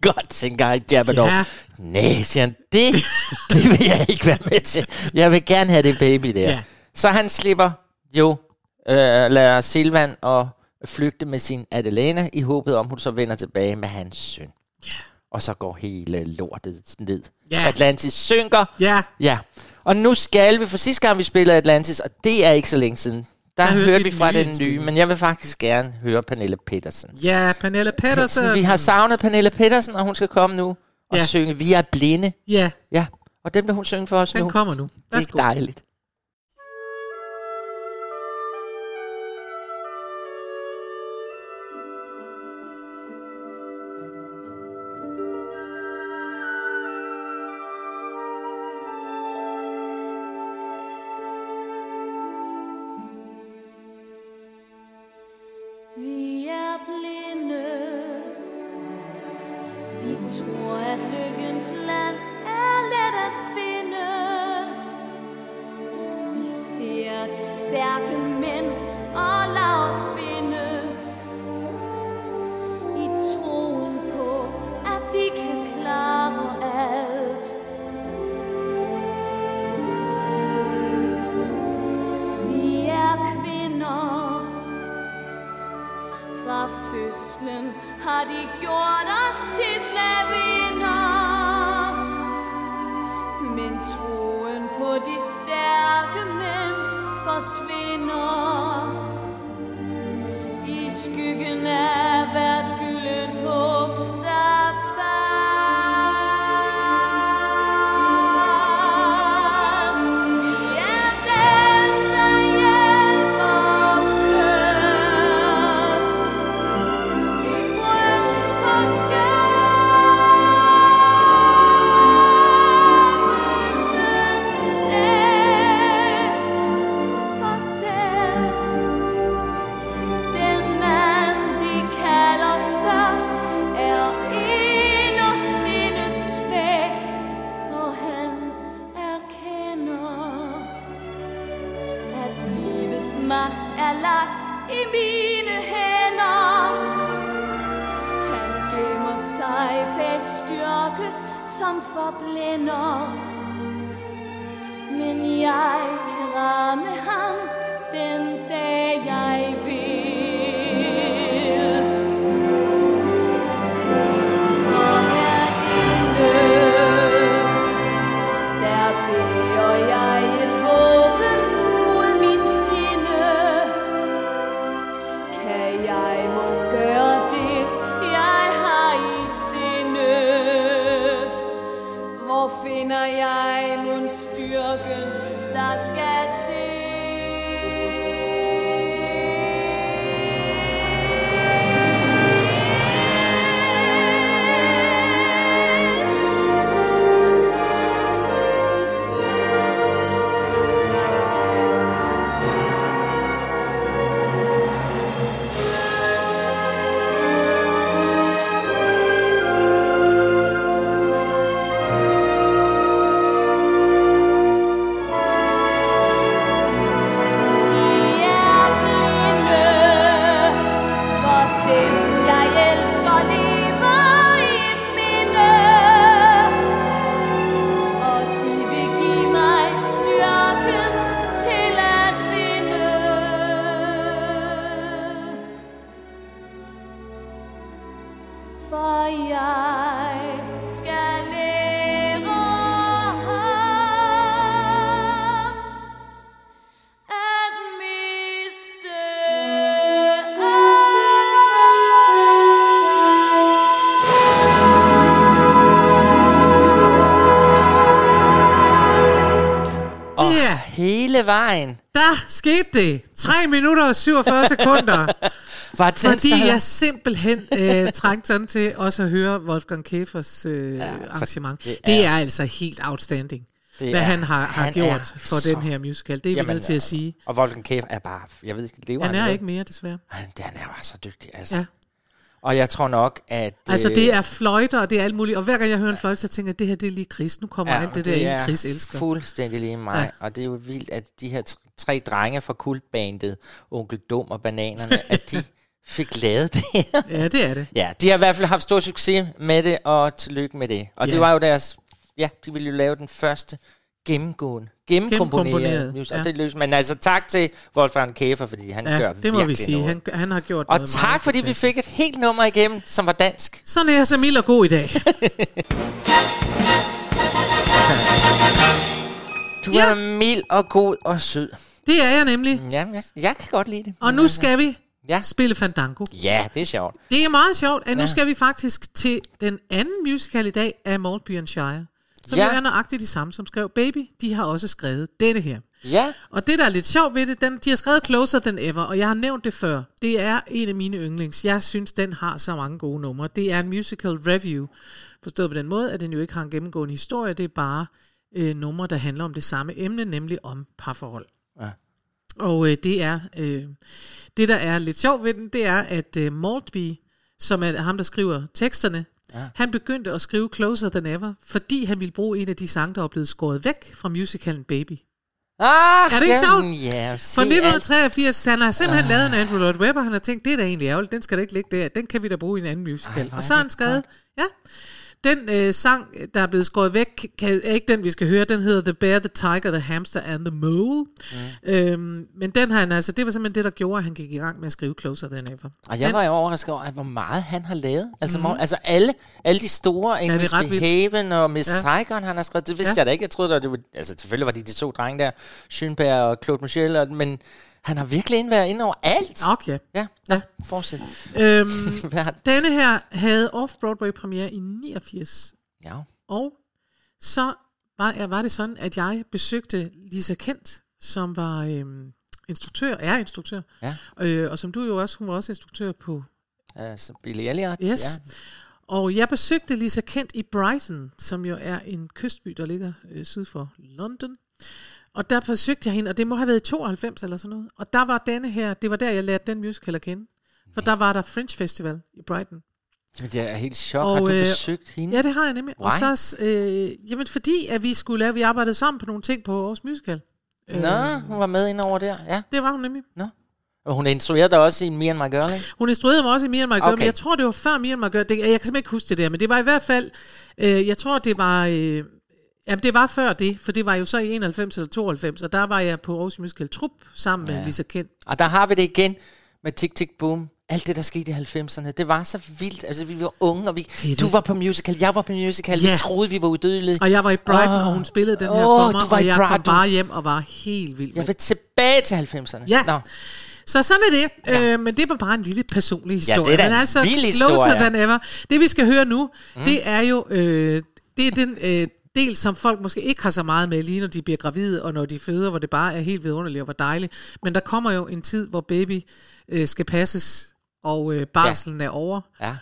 god, tænker Jabador. Ja. Nej, siger han, det, det vil jeg ikke være med til. Jeg vil gerne have det baby der. Ja. Så han slipper jo, øh, lader Silvan og flygte med sin Adelena, i håbet om, hun så vender tilbage med hans søn. Og så går hele lortet ned. Ja. Atlantis synker. Ja, Ja. Og nu skal vi, for sidste gang vi spillede Atlantis, og det er ikke så længe siden, der, Der hørte hørte vi den fra nye den nye, indspilning. men jeg vil faktisk gerne høre Pernille Petersen. ja, Pernille Pedersen. Vi har savnet Pernille Petersen, og hun skal komme nu og Ja. synge Vi er blinde. Ja, Ja, og den vil hun synge for os den nu. kommer nu. Det er Værsgo. dejligt. Fødslen har de gjort os til slavinder. Men troen på de stærke mænd forsvinder. Hele vejen. Der skete det. 3 minutter og 47 sekunder. Var den Fordi så- jeg simpelthen øh, trængte sådan til også at høre Wolfgang Kæfers øh, Ja, arrangement. det Det er- er, altså helt outstanding, Det hvad er- han har, har han gjort er for så- den her musical. Det er vi Jamen, nødt til at sige. Og Wolfgang Kæfer er bare, jeg ved ikke, lever Han er nu? ikke mere, desværre. Han, han er bare så dygtig, altså. Ja. Og jeg tror nok, at... Altså, øh, det er fløjter, og det er alt muligt. Og hver gang jeg hører en fløjte, så tænker jeg, det her det er lige Chris. Nu kommer ja, alt det, der ind, er Chris elsker. fuldstændig lige mig. Ja. Og det er jo vildt, at de her tre drenge fra kultbandet, Onkel Dum og Bananerne, at de fik lavet det. Ja, det er det. Ja, de har i hvert fald haft stor succes med det, og tillykke med det. Og ja. det var jo deres... Ja, de ville jo lave den første gennemgående, gennemkomponerede Gennemkomponeret, musical. Ja. Og det lykkedes. Men altså tak til Wolfgang Kæfer, fordi han Ja, gør det må vi sige. Noget. Han, han har gjort Og noget tak, fordi vi fik et helt nummer igennem, som var dansk. Sådan er jeg så mild og god i dag. Du Ja. er mild og god og sød. Det er jeg nemlig. Ja, jeg, jeg kan godt lide det. Og nu skal vi Ja. spille Fandango. Ja, det er sjovt. Det er meget sjovt, at nu Ja. skal vi faktisk til den anden musical i dag af Maltby Shire. Som Ja. er nøjagtigt de samme, som skrev Baby. De har også skrevet dette her. Ja, Og det, der er lidt sjovt ved det, den, de har skrevet Closer Than Ever, og jeg har nævnt det før. Det er en af mine yndlings. Jeg synes, den har så mange gode numre. Det er en musical review, forstået på den måde, at den jo ikke har en gennemgående historie. Det er bare øh, numre, der handler om det samme emne, nemlig om parforhold. Ja. Og øh, det er øh, det, der er lidt sjovt ved den, det er, at øh, Maltby, som er ham, der skriver teksterne, ja. han begyndte at skrive Closer Than Ever, fordi han ville bruge en af de sange, der var blevet skåret væk fra musicalen Baby. Ah, Er det ikke sjovt? Ja, Fra 1983, han har simpelthen lavet en Andrew Lloyd Webber, han har tænkt, det er da egentlig ærgerligt, den skal da ikke ligge der, den kan vi da bruge i en anden musical. hvor og så har han skrevet, ja, den øh, sang, der er blevet skåret væk, kan, er ikke den, vi skal høre, den hedder The Bear, The Tiger, The Hamster and The Mole. Mm. Øhm, men den har han altså, det var simpelthen det, der gjorde, at han gik i gang med at skrive Closer Than Ever. Og jeg Den- var jo overrasket over, hvor meget han har lavet. Altså, mm. altså alle, alle de store, det English vildt. Behaven og Miss ja. Ja. Saigon, han har skrevet. Det vidste ja. Ja. jeg da ikke. Jeg troede, det var, altså selvfølgelig var de de to drenge der, Schönberg og Claude Michel, og, men han har virkelig været inde over alt. Okay. Ja, Ja. fortsæt. Øhm, denne her havde Off-Broadway premiere i 89. ja. Og så var, var det sådan, at jeg besøgte Lisa Kent, som var øhm, instruktør, er instruktør, Ja. øh, og som du jo også, hun var også instruktør på. Altså, Billy Elliot. Yes. Ja. Og jeg besøgte Lisa Kent i Brighton, som jo er en kystby, der ligger øh, syd for London. Og der besøgte jeg hende, og det må have været i 92 eller sådan noget. Og der var denne her, det var der, jeg lærte den musical at kende. For der var der French Festival i Brighton. Men det er helt chok. Og, har du øh, besøgt hende? Ja, det har jeg nemlig. Why? Og så, øh, jamen fordi, at vi skulle lave, vi arbejdede sammen på nogle ting på vores musical. Nå, hun var med ind over der. Ja. Det var hun nemlig. Og hun instruerede dig også i Me and My Girl, ikke? Hun instruerede mig også i Me and My Girl, okay. men jeg tror, det var før Me and My Girl. Det, jeg kan simpelthen ikke huske det der, men det var i hvert fald, øh, jeg tror, det var, øh, jamen det var før det, for det var jo så i 91 eller 92, og der var jeg på Aarhus Musical Trup sammen ja. med Lisa Kent. Og der har vi det igen med Tick Tick Boom. Alt det, der skete i 90'erne, det var så vildt. Altså, vi var unge, og vi, du det. var på musical, jeg var på musical. Ja. Vi troede, vi var udødelige. Og jeg var i Brighton, Åh. og hun spillede den her Åh, for mig, og jeg Brighton. kom bare hjem og var helt vild. Jeg vil tilbage til 90'erne. Ja. Nå. Så sådan er det. Ja. Øh, men det var bare en lille personlig historie. det er men en altså, vild historie. than ever. Det vi skal høre nu, mm. det er jo øh, det er den øh, del, som folk måske ikke har så meget med, lige når de bliver gravide, og når de føder, hvor det bare er helt vidunderligt og hvor dejligt. Men der kommer jo en tid, hvor baby øh, skal passes, og øh, barselen ja. er over. Ja.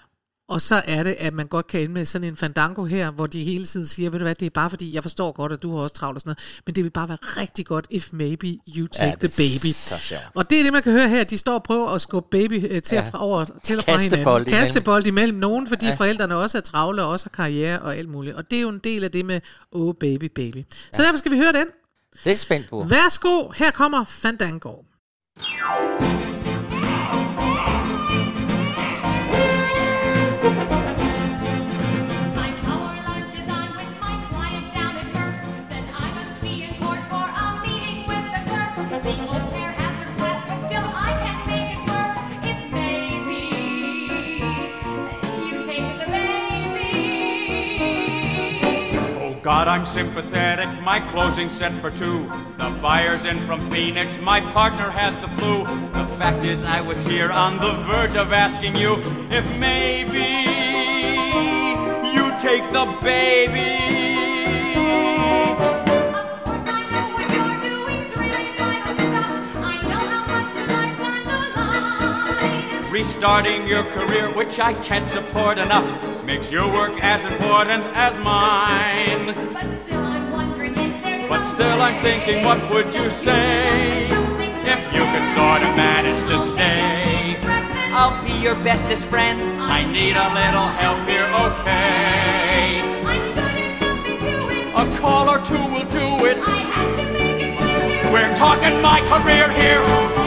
Og så er det, at man godt kan ende med sådan en fandango her, hvor de hele tiden siger, ved du hvad, det er bare fordi, jeg forstår godt, at du har også travlt og sådan noget, men det vil bare være rigtig godt, if maybe you take Ja, the baby. Og det er det, man kan høre her. De står og prøver at skubbe baby øh, til, Ja. ja. fra over, til og fra Kastebold hinanden. Kastebold imellem nogen, fordi Ja. ja. forældrene også er travle og også har karriere og alt muligt. Og det er jo en del af det med, oh baby, baby. Så derfor skal vi høre den. Det er spændt på. Værsgo, her kommer Fandango. My God, I'm sympathetic. My closing set for two. The buyer's in from Phoenix. My partner has the flu. The fact is, I was here on the verge of asking you if maybe you take the baby. Restarting your career, which I can't support enough, makes your work as important as mine. But still, I'm wondering, is there But still, I'm thinking, what would you say if you could sort of manage to stay? I'll be your bestest friend. I need a little help here, okay? I'm sure there's nothing to it. A call or two will do it. I have to make it clear. We're talking my career here.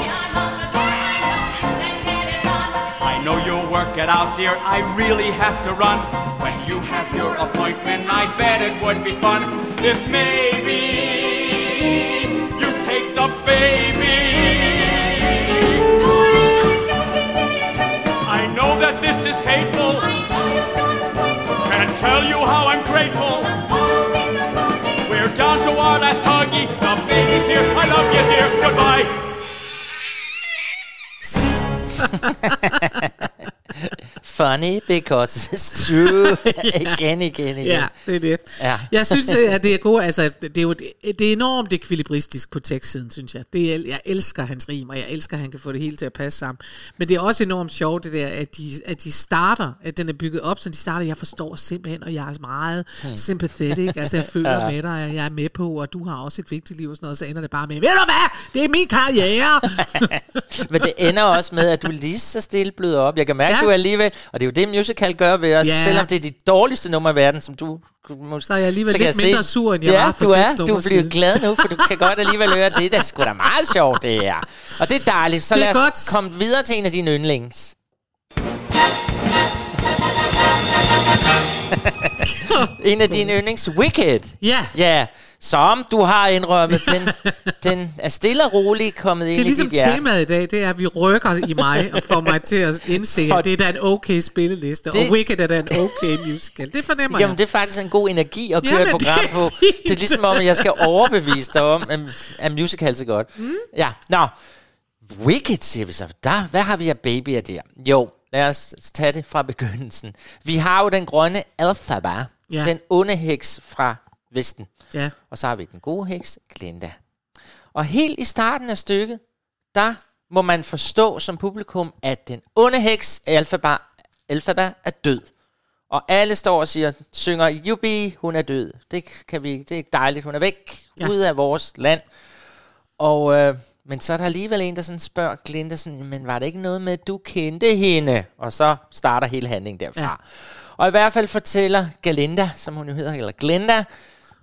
Work it out, dear. I really have to run. When you have your appointment, I bet it would be fun if maybe you take the baby. I know that this is hateful. Can't tell you how I'm grateful. We're down to our last huggy. The baby's here. I love you, dear. Goodbye. Funny because it's true. igen, igen, igen. Ja, det er det. Ja. Jeg synes, at det er godt. Altså, det er jo det er enormt ekvilibristisk på tekstsiden, synes jeg. Det er, jeg elsker hans rim, og jeg elsker, at han kan få det hele til at passe sammen. Men det er også enormt sjovt, det der, at de, at de starter, at den er bygget op, så de starter, jeg forstår simpelthen, og jeg er meget Hmm. sympathetic, altså jeg føler Ja. med dig, og jeg er med på, og du har også et vigtigt liv og sådan noget, så ender det bare med, ved du hvad, det er min karriere. Men det ender også med, at du lige så stille bløder op. Jeg kan mærke, Ja. du er alligevel, og det er jo det, musical gør ved os, Ja. selvom det er de dårligste numre i verden, som du... Måske, Så er jeg alligevel lidt mindre sur, end jeg ja, var for du er, seks du bliver siden. glad nu, for du kan godt alligevel høre, det er da sgu da meget sjovt, det er. Og det er dejligt. Så Det er lad os godt. komme videre til en af dine yndlings. en af dine yndlings, Wicked. Ja. Ja, som du har indrømmet, den, den er stille og roligt kommet ind Det er ligesom i temaet i dag, det er, at vi rykker i mig og får mig til at indse, For- at det er en okay spilleliste, Det- og Wicked er da en okay musical. Det fornemmer Jamen, jeg. det er faktisk en god energi at køre Jamen, et program det på. fint. Det er ligesom om, at jeg skal overbevise dig om, at, at musicals er godt. Mm. Ja, nå. Wicked, siger vi så. Der, hvad har vi af babyer der? Jo, lad os tage det fra begyndelsen. Vi har jo den grønne Elphaba, Ja. den onde heks fra Vesten. Ja. Og så har vi den gode heks, Glinda. Og helt i starten af stykket, der må man forstå som publikum, at den onde heks, Elphaba, Elphaba er død. Og alle står og siger, synger, jubi, hun er død. Det, kan vi, det er dejligt, hun er væk, Ja. ud af vores land. Og, øh, men så er der alligevel en, der sådan spørger Glinda, sådan, men var det ikke noget med, at du kendte hende? Og så starter hele handlingen derfra. Ja. Og i hvert fald fortæller Galinda, som hun jo hedder, eller Glinda,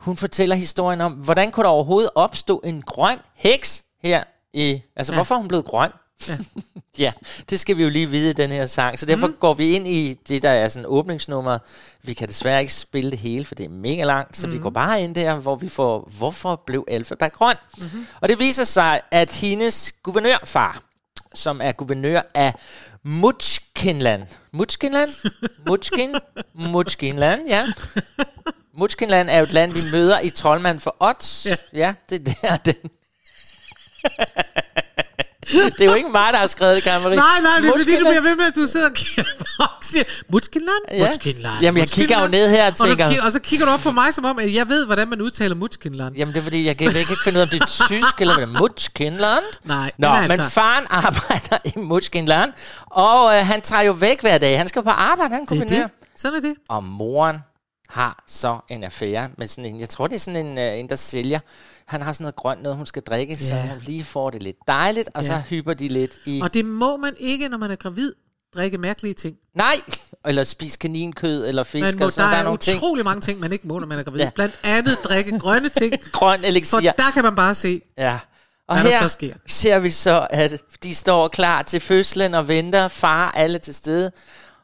hun fortæller historien om, hvordan kunne der overhovedet opstå en grøn heks her i... Altså, Ja. hvorfor er hun blevet grøn? Ja. ja, det skal vi jo lige vide i den her sang. Så derfor mm. går vi ind i det, der er sådan åbningsnummer. Vi kan desværre ikke spille det hele, for det er mega langt. Så mm. vi går bare ind der, hvor vi får, hvorfor blev Alpha grøn? Mm-hmm. Og det viser sig, at hendes guvernørfar, som er guvernør af Mutschkinland. Mutschkinland? Mutschkin? Mutschkinland, ja. Mutschkinland er jo et land, vi møder i Troldmand for Odds. Ja. ja det er der, den... det er jo ikke mig, der har skrevet det, Karin Marie. Nej, nej, det er fordi, du bliver ved med, at du sidder og kigger på og siger, Mutskinland? Ja. Mutskinland. Jamen, jeg kigger jo ned her og og, du tænker- og så kigger du op på mig, som om, at jeg ved, hvordan man udtaler Mutskinland. Jamen, det er fordi, jeg kan, ikke finde ud af, om det er tysk eller hvad det. Mutschkinland. Nej, Nå, men altså- men faren arbejder i Mutschkinland, og øh, han tager jo væk hver dag. Han skal på arbejde, han Det er det. Sådan er det. Og moren har så en affære med sådan en, jeg tror det er sådan en, uh, en der sælger, han har sådan noget grønt noget, hun skal drikke, så Ja. hun lige får det lidt dejligt, og Ja. så hyper de lidt i... Og det må man ikke, når man er gravid, drikke mærkelige ting. Nej! Eller spise kaninkød, eller fisk, Man må, sådan, der, der er er nogle ting. utrolig mange ting, man ikke må, når man er gravid. Ja. Blandt andet drikke grønne ting. Grøn For elixir. der kan man bare se, Ja. Og hvad der her så sker. ser vi så, at de står klar til fødslen og venter. Far, alle til stede.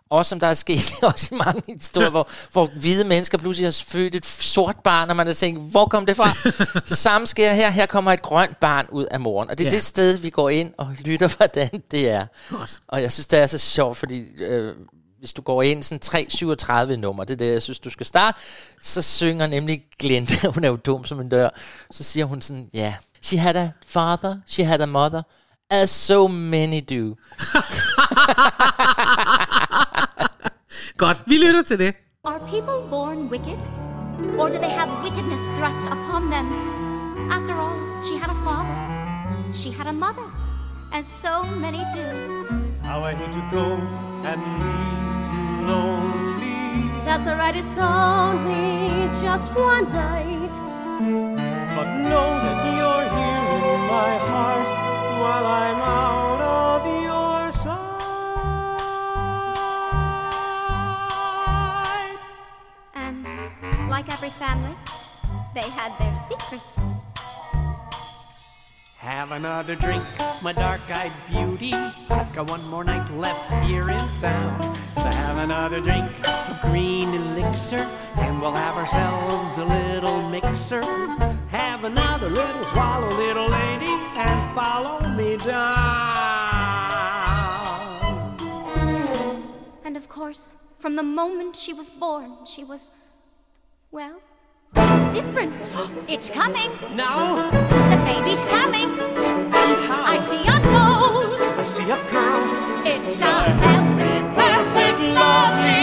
Og som der er sket også i mange historier, hvor, hvor hvide mennesker pludselig har født et sort barn, og man har tænkt, hvor kom det fra? Det samme sker her. Her kommer et grønt barn ud af moren. Og det er ja. det sted, vi går ind og lytter, hvordan det er. Godt. Og jeg synes, det er så sjovt, fordi øh, hvis du går ind sådan 337 nummer, det er det, jeg synes, du skal starte, så synger nemlig Glenda, hun er jo dum som en dør, så siger hun sådan, ja, yeah, she had a father, she had a mother, as so many do. Godt, vi lytter til det. Are people born wicked? Or do they have wickedness thrust upon them? After all, she had a father. She had a mother. As so many do. How I hate to go and leave you lonely. That's alright, it's only just one night. But know that you're here in my heart while I'm out of your sight. And like every family, they had their secrets. Have another drink, my dark-eyed beauty. I've got one more night left here in town. So have another drink of green elixir, and we'll have ourselves a little mixer. Have another little swallow, little lady, and follow me down. And of course, from the moment she was born, she was, well, different. It's coming. Now The baby's coming. Uh-huh. I see a nose. I see a girl. It's a healthy, perfect, lovely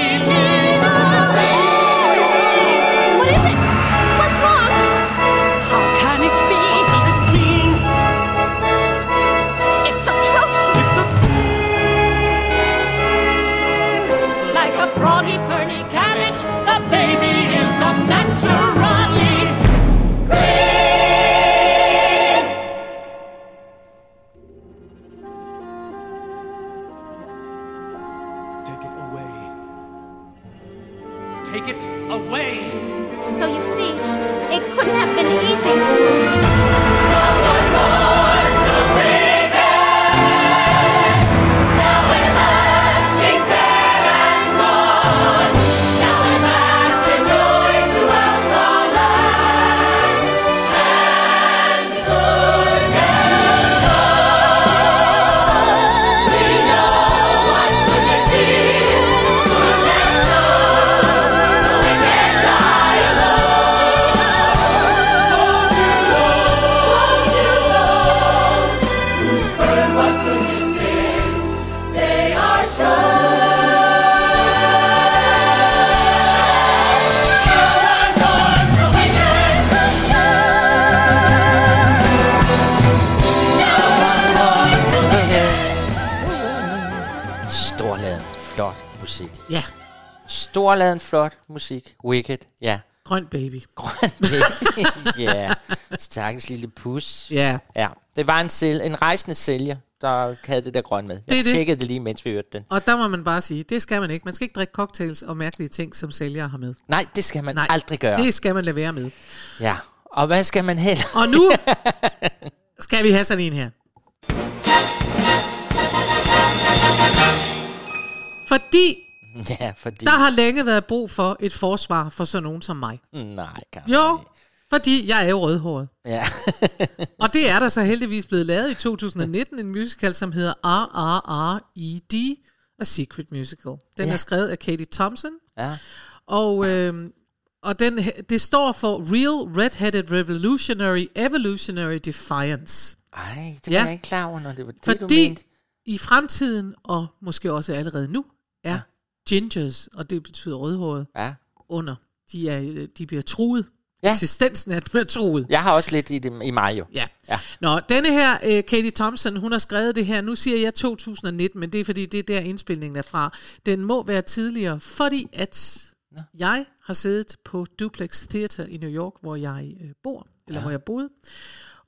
Storladen, flot musik. Wicked, ja. grøn baby. Grøn baby. ja. Stakkels lille pus. Ja, Ja, det var en, sælg, en rejsende sælger, der havde det der grøn med. Jeg det. tjekkede det lige, mens vi hørte den. og der må man bare sige, det skal man ikke. Man skal ikke drikke cocktails og mærkelige ting, som sælgere har med. Nej, det skal man Nej, aldrig gøre. Det skal man lade være med. Ja, og hvad skal man heller? Og nu skal vi have sådan en her. Fordi Ja, fordi... der har længe været brug for et forsvar for sådan nogen som mig. Nej, kan Jo, fordi jeg er jo rødhåret. Ja. Og det er der så heldigvis blevet lavet i 2019, en musical, som hedder RRRED, A Secret Musical. Den Ja. er skrevet af Katie Thompson, ja. og, øh, og den, det står for Real Red-Headed Revolutionary Evolutionary Defiance. Ej, det Ja. var jeg ikke klar over, når det var det, du Fordi mente. i fremtiden, og måske også allerede nu, er gingers, og det betyder rødhåret, Ja. under. De, er, øh, de bliver truet. Ja. Eksistensen er bliver truet. Jeg har også lidt i, det, i mig jo. Ja. Ja. Nå, denne her, uh, Katie Thompson, hun har skrevet det her, nu siger jeg 2019, men det er fordi, det er der indspilningen er fra. Den må være tidligere, fordi at Nå. jeg har siddet på Duplex Theater i New York, hvor jeg uh, bor, eller ja. hvor jeg boede.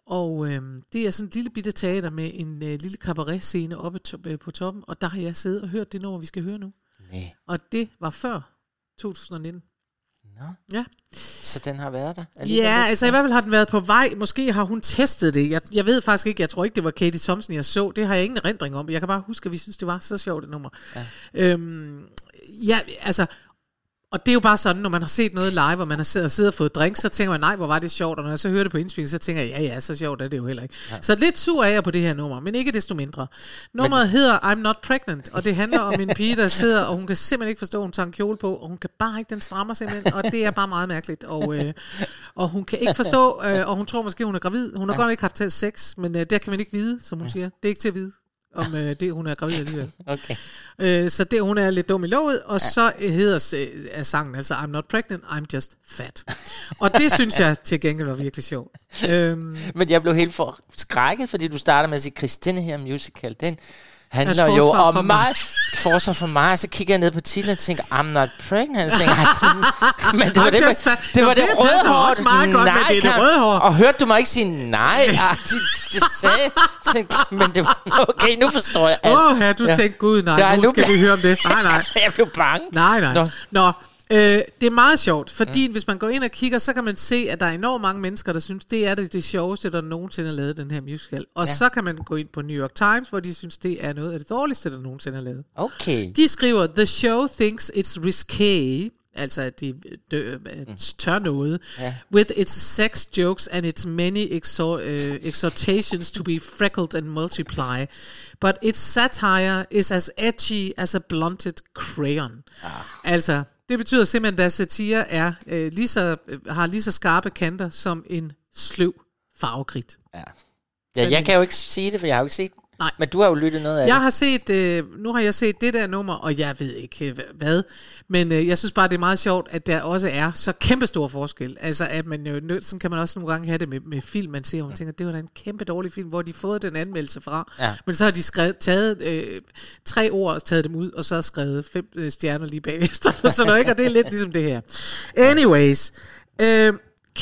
Og øh, det er sådan et lille bitte teater med en øh, lille cabaret-scene oppe to- øh, på toppen, og der har jeg siddet og hørt det nummer, vi skal høre nu. Nej. Og det var før 2019. Nå. Ja. Så den har været der? alligevel Ja, lidt? altså i hvert fald har den været på vej. Måske har hun testet det. Jeg, jeg ved faktisk ikke, jeg tror ikke, det var Katie Thompson, jeg så. Det har jeg ingen erindring om. Jeg kan bare huske, at vi synes, det var så sjovt et nummer. Ja, øhm, ja altså... Og det er jo bare sådan, når man har set noget live, og man har siddet, siddet og fået drinks, så tænker man, nej, hvor var det sjovt. Og når jeg så hører det på indspilling, så tænker jeg, ja, ja, så sjovt er det jo heller ikke. Ja. Så lidt sur er jeg på det her nummer, men ikke desto mindre. Nummeret men... hedder I'm Not Pregnant, og det handler om en pige, der sidder, og hun kan simpelthen ikke forstå, at hun tager en kjole på, og hun kan bare ikke, den strammer simpelthen, og det er bare meget mærkeligt. Og, øh, og hun kan ikke forstå, øh, og hun tror måske, hun er gravid. Hun har ja. godt ikke haft sex, men øh, det kan man ikke vide, som hun ja. siger. Det er ikke til at vide om øh, det, hun er gravid alligevel. Okay. Øh, så det, hun er lidt dum i låget, og ja. så hedder øh, er sangen altså I'm not pregnant, I'm just fat. Og det synes jeg til gengæld var virkelig sjovt. Øhm, Men jeg blev helt for skrækket, fordi du starter med at sige, Chris, denne her musical, den, handler jo om for mig. Forsvar for mig, og så kigger jeg ned på titlen og tænker, I'm not pregnant. Så tænker, jeg, men det var det, med, det, Nå, var det, det røde hår. også meget godt, men det er det røde hår. Og hørte du mig ikke sige nej? Ah, det, det sagde jeg. Tænkte, men det var, okay, nu forstår jeg alt. Åh, oh, du Ja. tænkte, gud nej, Ja, nu nu skal vi høre om det. Nej, nej. jeg blev bange. Nej, nej. Nå. Nå, Nå øh, det er meget sjovt, fordi mm. hvis man går ind og kigger, så kan man se, at der er enormt mange mennesker, der synes, det er det, det sjoveste, der nogensinde er lavet, den her musical. Og Ja. så kan man gå ind på New York Times, hvor de synes, det er noget af det dårligste, der nogensinde er lavet. Okay. De skriver, the show thinks it's risque, altså at de dø, mm. tør noget, Ja. with its sex jokes and its many exhor- uh, exhortations to be freckled and multiply. But its satire is as edgy as a blunted crayon. Ah. Altså, det betyder simpelthen, at satire er, øh, lige så, øh, har lige så skarpe kanter som en sløv farvekridt. Ja. ja, jeg kan jo ikke sige det, for jeg har jo ikke set den. Nej. Men du har jo lyttet noget af Jeg det. har set, øh, nu har jeg set det der nummer, og jeg ved ikke øh, hvad, men øh, jeg synes bare, det er meget sjovt, at der også er så kæmpestor forskel. Altså, at man jo, sådan kan man også nogle gange have det med, med film, man ser, og man tænker, det var da en kæmpe dårlig film, hvor de fået den anmeldelse fra. Ja. Men så har de skrevet, taget øh, tre ord og taget dem ud, og så har skrevet fem øh, stjerner lige bagefter, sådan noget, ikke? og det er lidt ligesom det her. Anyways, øh,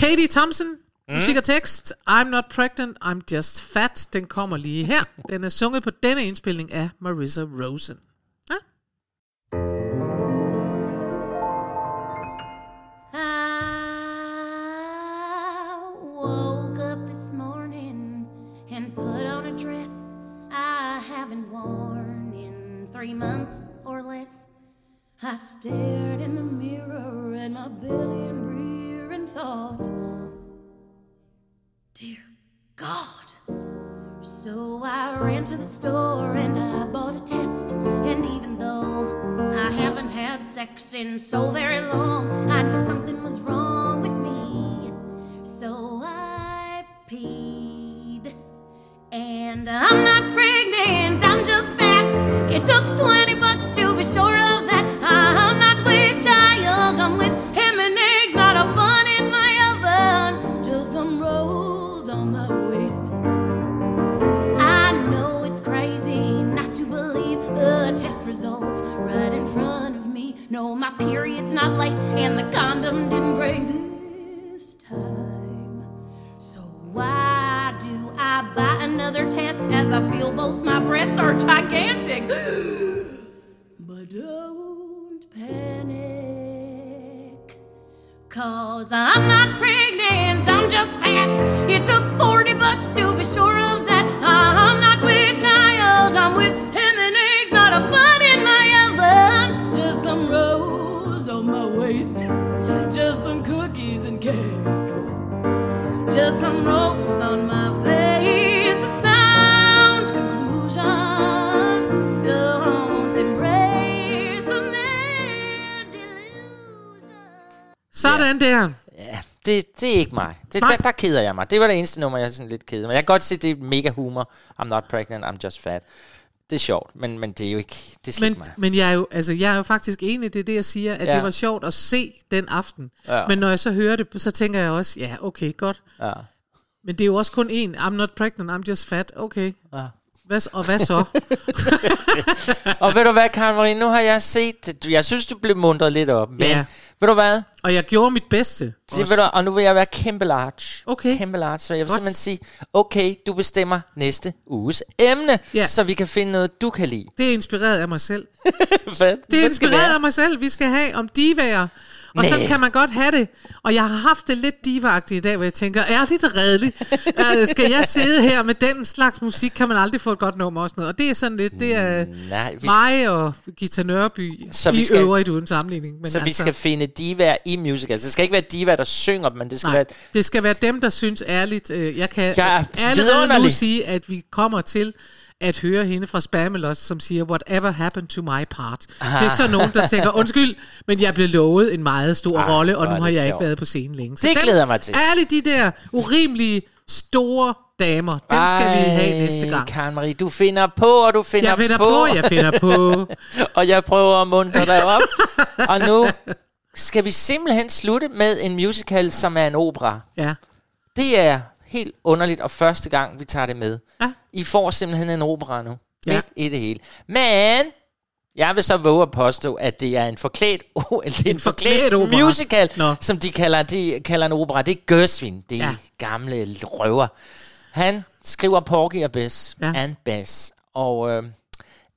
Katie Thompson, Mm. Musik og tekst, I'm not pregnant, I'm just fat. Den kommer lige her. Den er sunget på denne indspilning af Marissa Rosen. Ja. I woke up this morning and put on a dress I haven't worn in three months or less. I stared in the mirror at my belly and rear and thought, Dear God. So I ran to the store and I bought a test. And even though I haven't had sex in so very long, I knew something was wrong with me. So I peed. And I'm not pregnant, I'm just fat. It took 20 No, my period's not late and the condom didn't break this time. So why do I buy another test as I feel both my breasts are gigantic? but don't panic. Cause I'm not pregnant, I'm just fat. It took 40 bucks to Sådan der. Ja, det, det er ikke mig. Det, der, der keder jeg mig. Det var det eneste nummer, jeg er sådan lidt keder mig. Jeg kan godt se, det er mega humor. I'm not pregnant, I'm just fat. Det er sjovt, men, men det er jo ikke, det er Men, mig. men jeg, er jo, altså, jeg er jo faktisk enig, det er det, jeg siger, at Ja. det var sjovt at se den aften. Ja. Men når jeg så hører det, så tænker jeg også, ja, okay, godt. Ja. Men det er jo også kun én. I'm not pregnant, I'm just fat. Okay. Ja. Hvad, og hvad så? Og ved du hvad, Karen Marie, nu har jeg set det. Jeg synes, du blev mundret lidt op. Men Ja. Ved du hvad? Og jeg gjorde mit bedste. Det, ved du, og nu vil jeg være kæmpe large. Okay. Kæmpe large, så jeg vil Godt. simpelthen sige, okay, du bestemmer næste uges emne, Ja. så vi kan finde noget, du kan lide. Det er inspireret af mig selv. Hvad, Det er hvad inspireret af mig selv. Vi skal have om divaer. Og Næh. sådan kan man godt have det. Og jeg har haft det lidt divagtigt i dag, hvor jeg tænker, er det redeligt? uh, skal jeg sidde her med den slags musik, kan man aldrig få et godt nummer og sådan noget. Og det er sådan lidt, det er Nej, vi mig og Gita Nørby Så vi i skal- øvrigt uden sammenligning. Men så vi altså, skal finde divaer i musicals. Det skal ikke være divaer, der synger dem, men det skal Nej, være... det skal være dem, der synes ærligt. Øh, jeg kan Jeg er allerede nu sige, at vi kommer til at høre hende fra Spamalot, som siger, whatever happened to my part. Ah. Det er så nogen, der tænker, undskyld, men jeg blev lovet en meget stor Ah, rolle, og nu har jeg sjovt. ikke været på scenen længe. Det glæder jeg mig til. Alle de der urimelige, store damer, dem skal vi have næste gang. Karen Marie, du finder på, og du finder, Jeg finder på, jeg finder på. og jeg prøver at muntre dig op. og nu skal vi simpelthen slutte med en musical, som er en opera. Ja. Det er helt underligt, og første gang, vi tager det med. Ja. I får simpelthen en opera nu. Ja. Midt i det hele. Men jeg vil så våge at påstå, at det er en forklædt, oh, det er en, En forklædt forklædt opera. musical, Nå. som de kalder, de kalder en opera. Det er Gørsvin, det er Ja. gamle røver. Han skriver Porgy og Bess, Ja. ja. and Bess, og øh,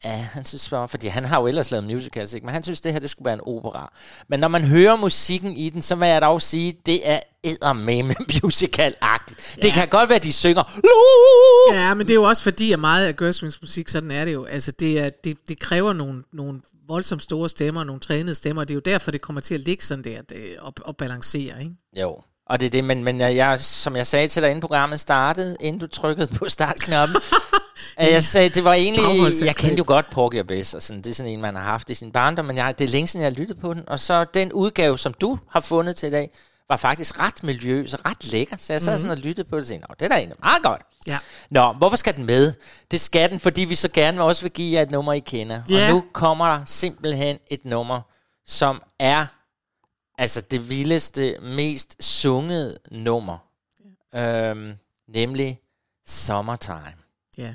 ja, han synes bare, fordi han har jo ellers lavet musicals, ikke? men han synes, det her det skulle være en opera. Men når man hører musikken i den, så vil jeg dog sige, det er eddermame musical-agtigt. Ja. Det kan godt være, at de synger, Lu! Ja, men det er jo også fordi, at meget af Gershwins musik, sådan er det jo. Altså, det, er, det, det kræver nogle, nogle voldsomt store stemmer, nogle trænede stemmer, og det er jo derfor, det kommer til at ligge sådan der det, og, og balancere, ikke? Jo, og det er det, men, men jeg, som jeg sagde til dig, inden programmet startede, inden du trykkede på startknappen, at jeg sagde, det var egentlig, jeg kendte jo godt Porgy og Bess, og sådan, det er sådan en, man har haft i sin barndom, men jeg, det er længe siden, jeg har lyttet på den, og så den udgave, som du har fundet til i dag, var faktisk ret miljøs og ret lækker, så jeg sad mm-hmm. sådan og lyttede på det og tænkte, "Nå, det er da egentlig meget godt. Ja. Nå, hvorfor skal den med? Det skal den, fordi vi så gerne også vil give jer et nummer, I kender. Ja. Og nu kommer der simpelthen et nummer, som er altså det vildeste, mest sungede nummer. Øhm, nemlig Summertime. Ja.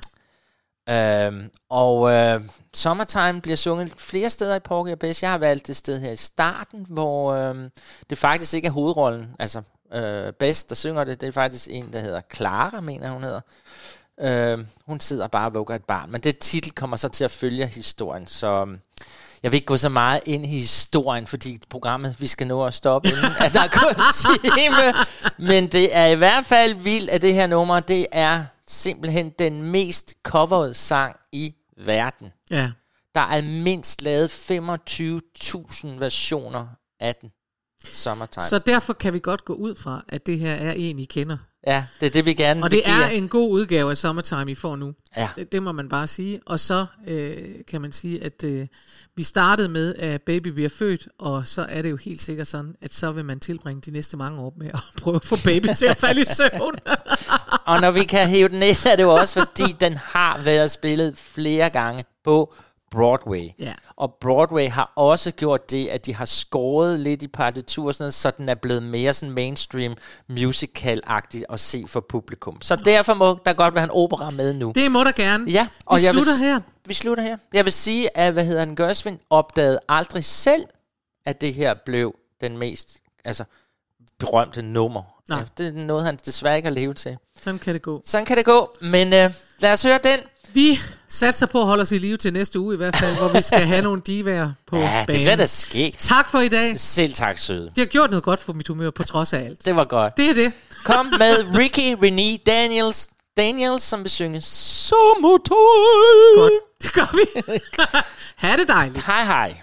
Øhm, og øh, Summertime bliver sunget flere steder i Porgy og Bess. Jeg har valgt det sted her i starten, hvor øh, det faktisk ikke er hovedrollen. Altså øh, Bess, der synger det, det er faktisk en, der hedder Clara, mener hun hedder. Øh, hun sidder bare og vugger et barn. Men det titel kommer så til at følge historien, så øh, jeg vil ikke gå så meget ind i historien, fordi programmet, vi skal nå at stoppe, inden at der er en time. Men det er i hvert fald vildt, at det her nummer, det er simpelthen den mest coverede sang i verden. Ja. Der er mindst lavet 25.000 versioner af den. Summertime. Så derfor kan vi godt gå ud fra, at det her er en, I kender. Ja, det er det, vi gerne Og det give er en god udgave af Summertime, I får nu. Ja. Det, det må man bare sige. Og så øh, kan man sige, at øh, vi startede med, at baby bliver født, og så er det jo helt sikkert sådan, at så vil man tilbringe de næste mange år med at prøve at få baby til at falde i søvn. Og når vi kan hæve den ned, er det jo også, fordi den har været spillet flere gange på Broadway. Ja. Og Broadway har også gjort det, at de har skåret lidt i partitur, og sådan så den er blevet mere sådan mainstream musical-agtig at se for publikum. Så derfor må der godt være en opera med nu. det må der gerne. Ja, og vi jeg vil slutter s- her. Vi slutter her. Jeg vil sige, at hvad hedder den, Gershwin opdagede aldrig selv, at det her blev den mest altså, berømte nummer. Nej. Ja, det er noget, han desværre ikke har levet til. Sådan kan det gå. Sådan kan det gå, men øh, lad os høre den. Vi satser på at holde os i live til næste uge i hvert fald, hvor vi skal have nogle divaer på Ja, det banen. bliver da ske. Tak for i dag. Selv tak, søde. Det har gjort noget godt for mit humør, på trods af alt. Det var godt. Det er det. Kom med Ricky Renee Daniels, Daniels som vil synge Summertime. Godt. Det gør vi. ha' det dejligt. Hej hej.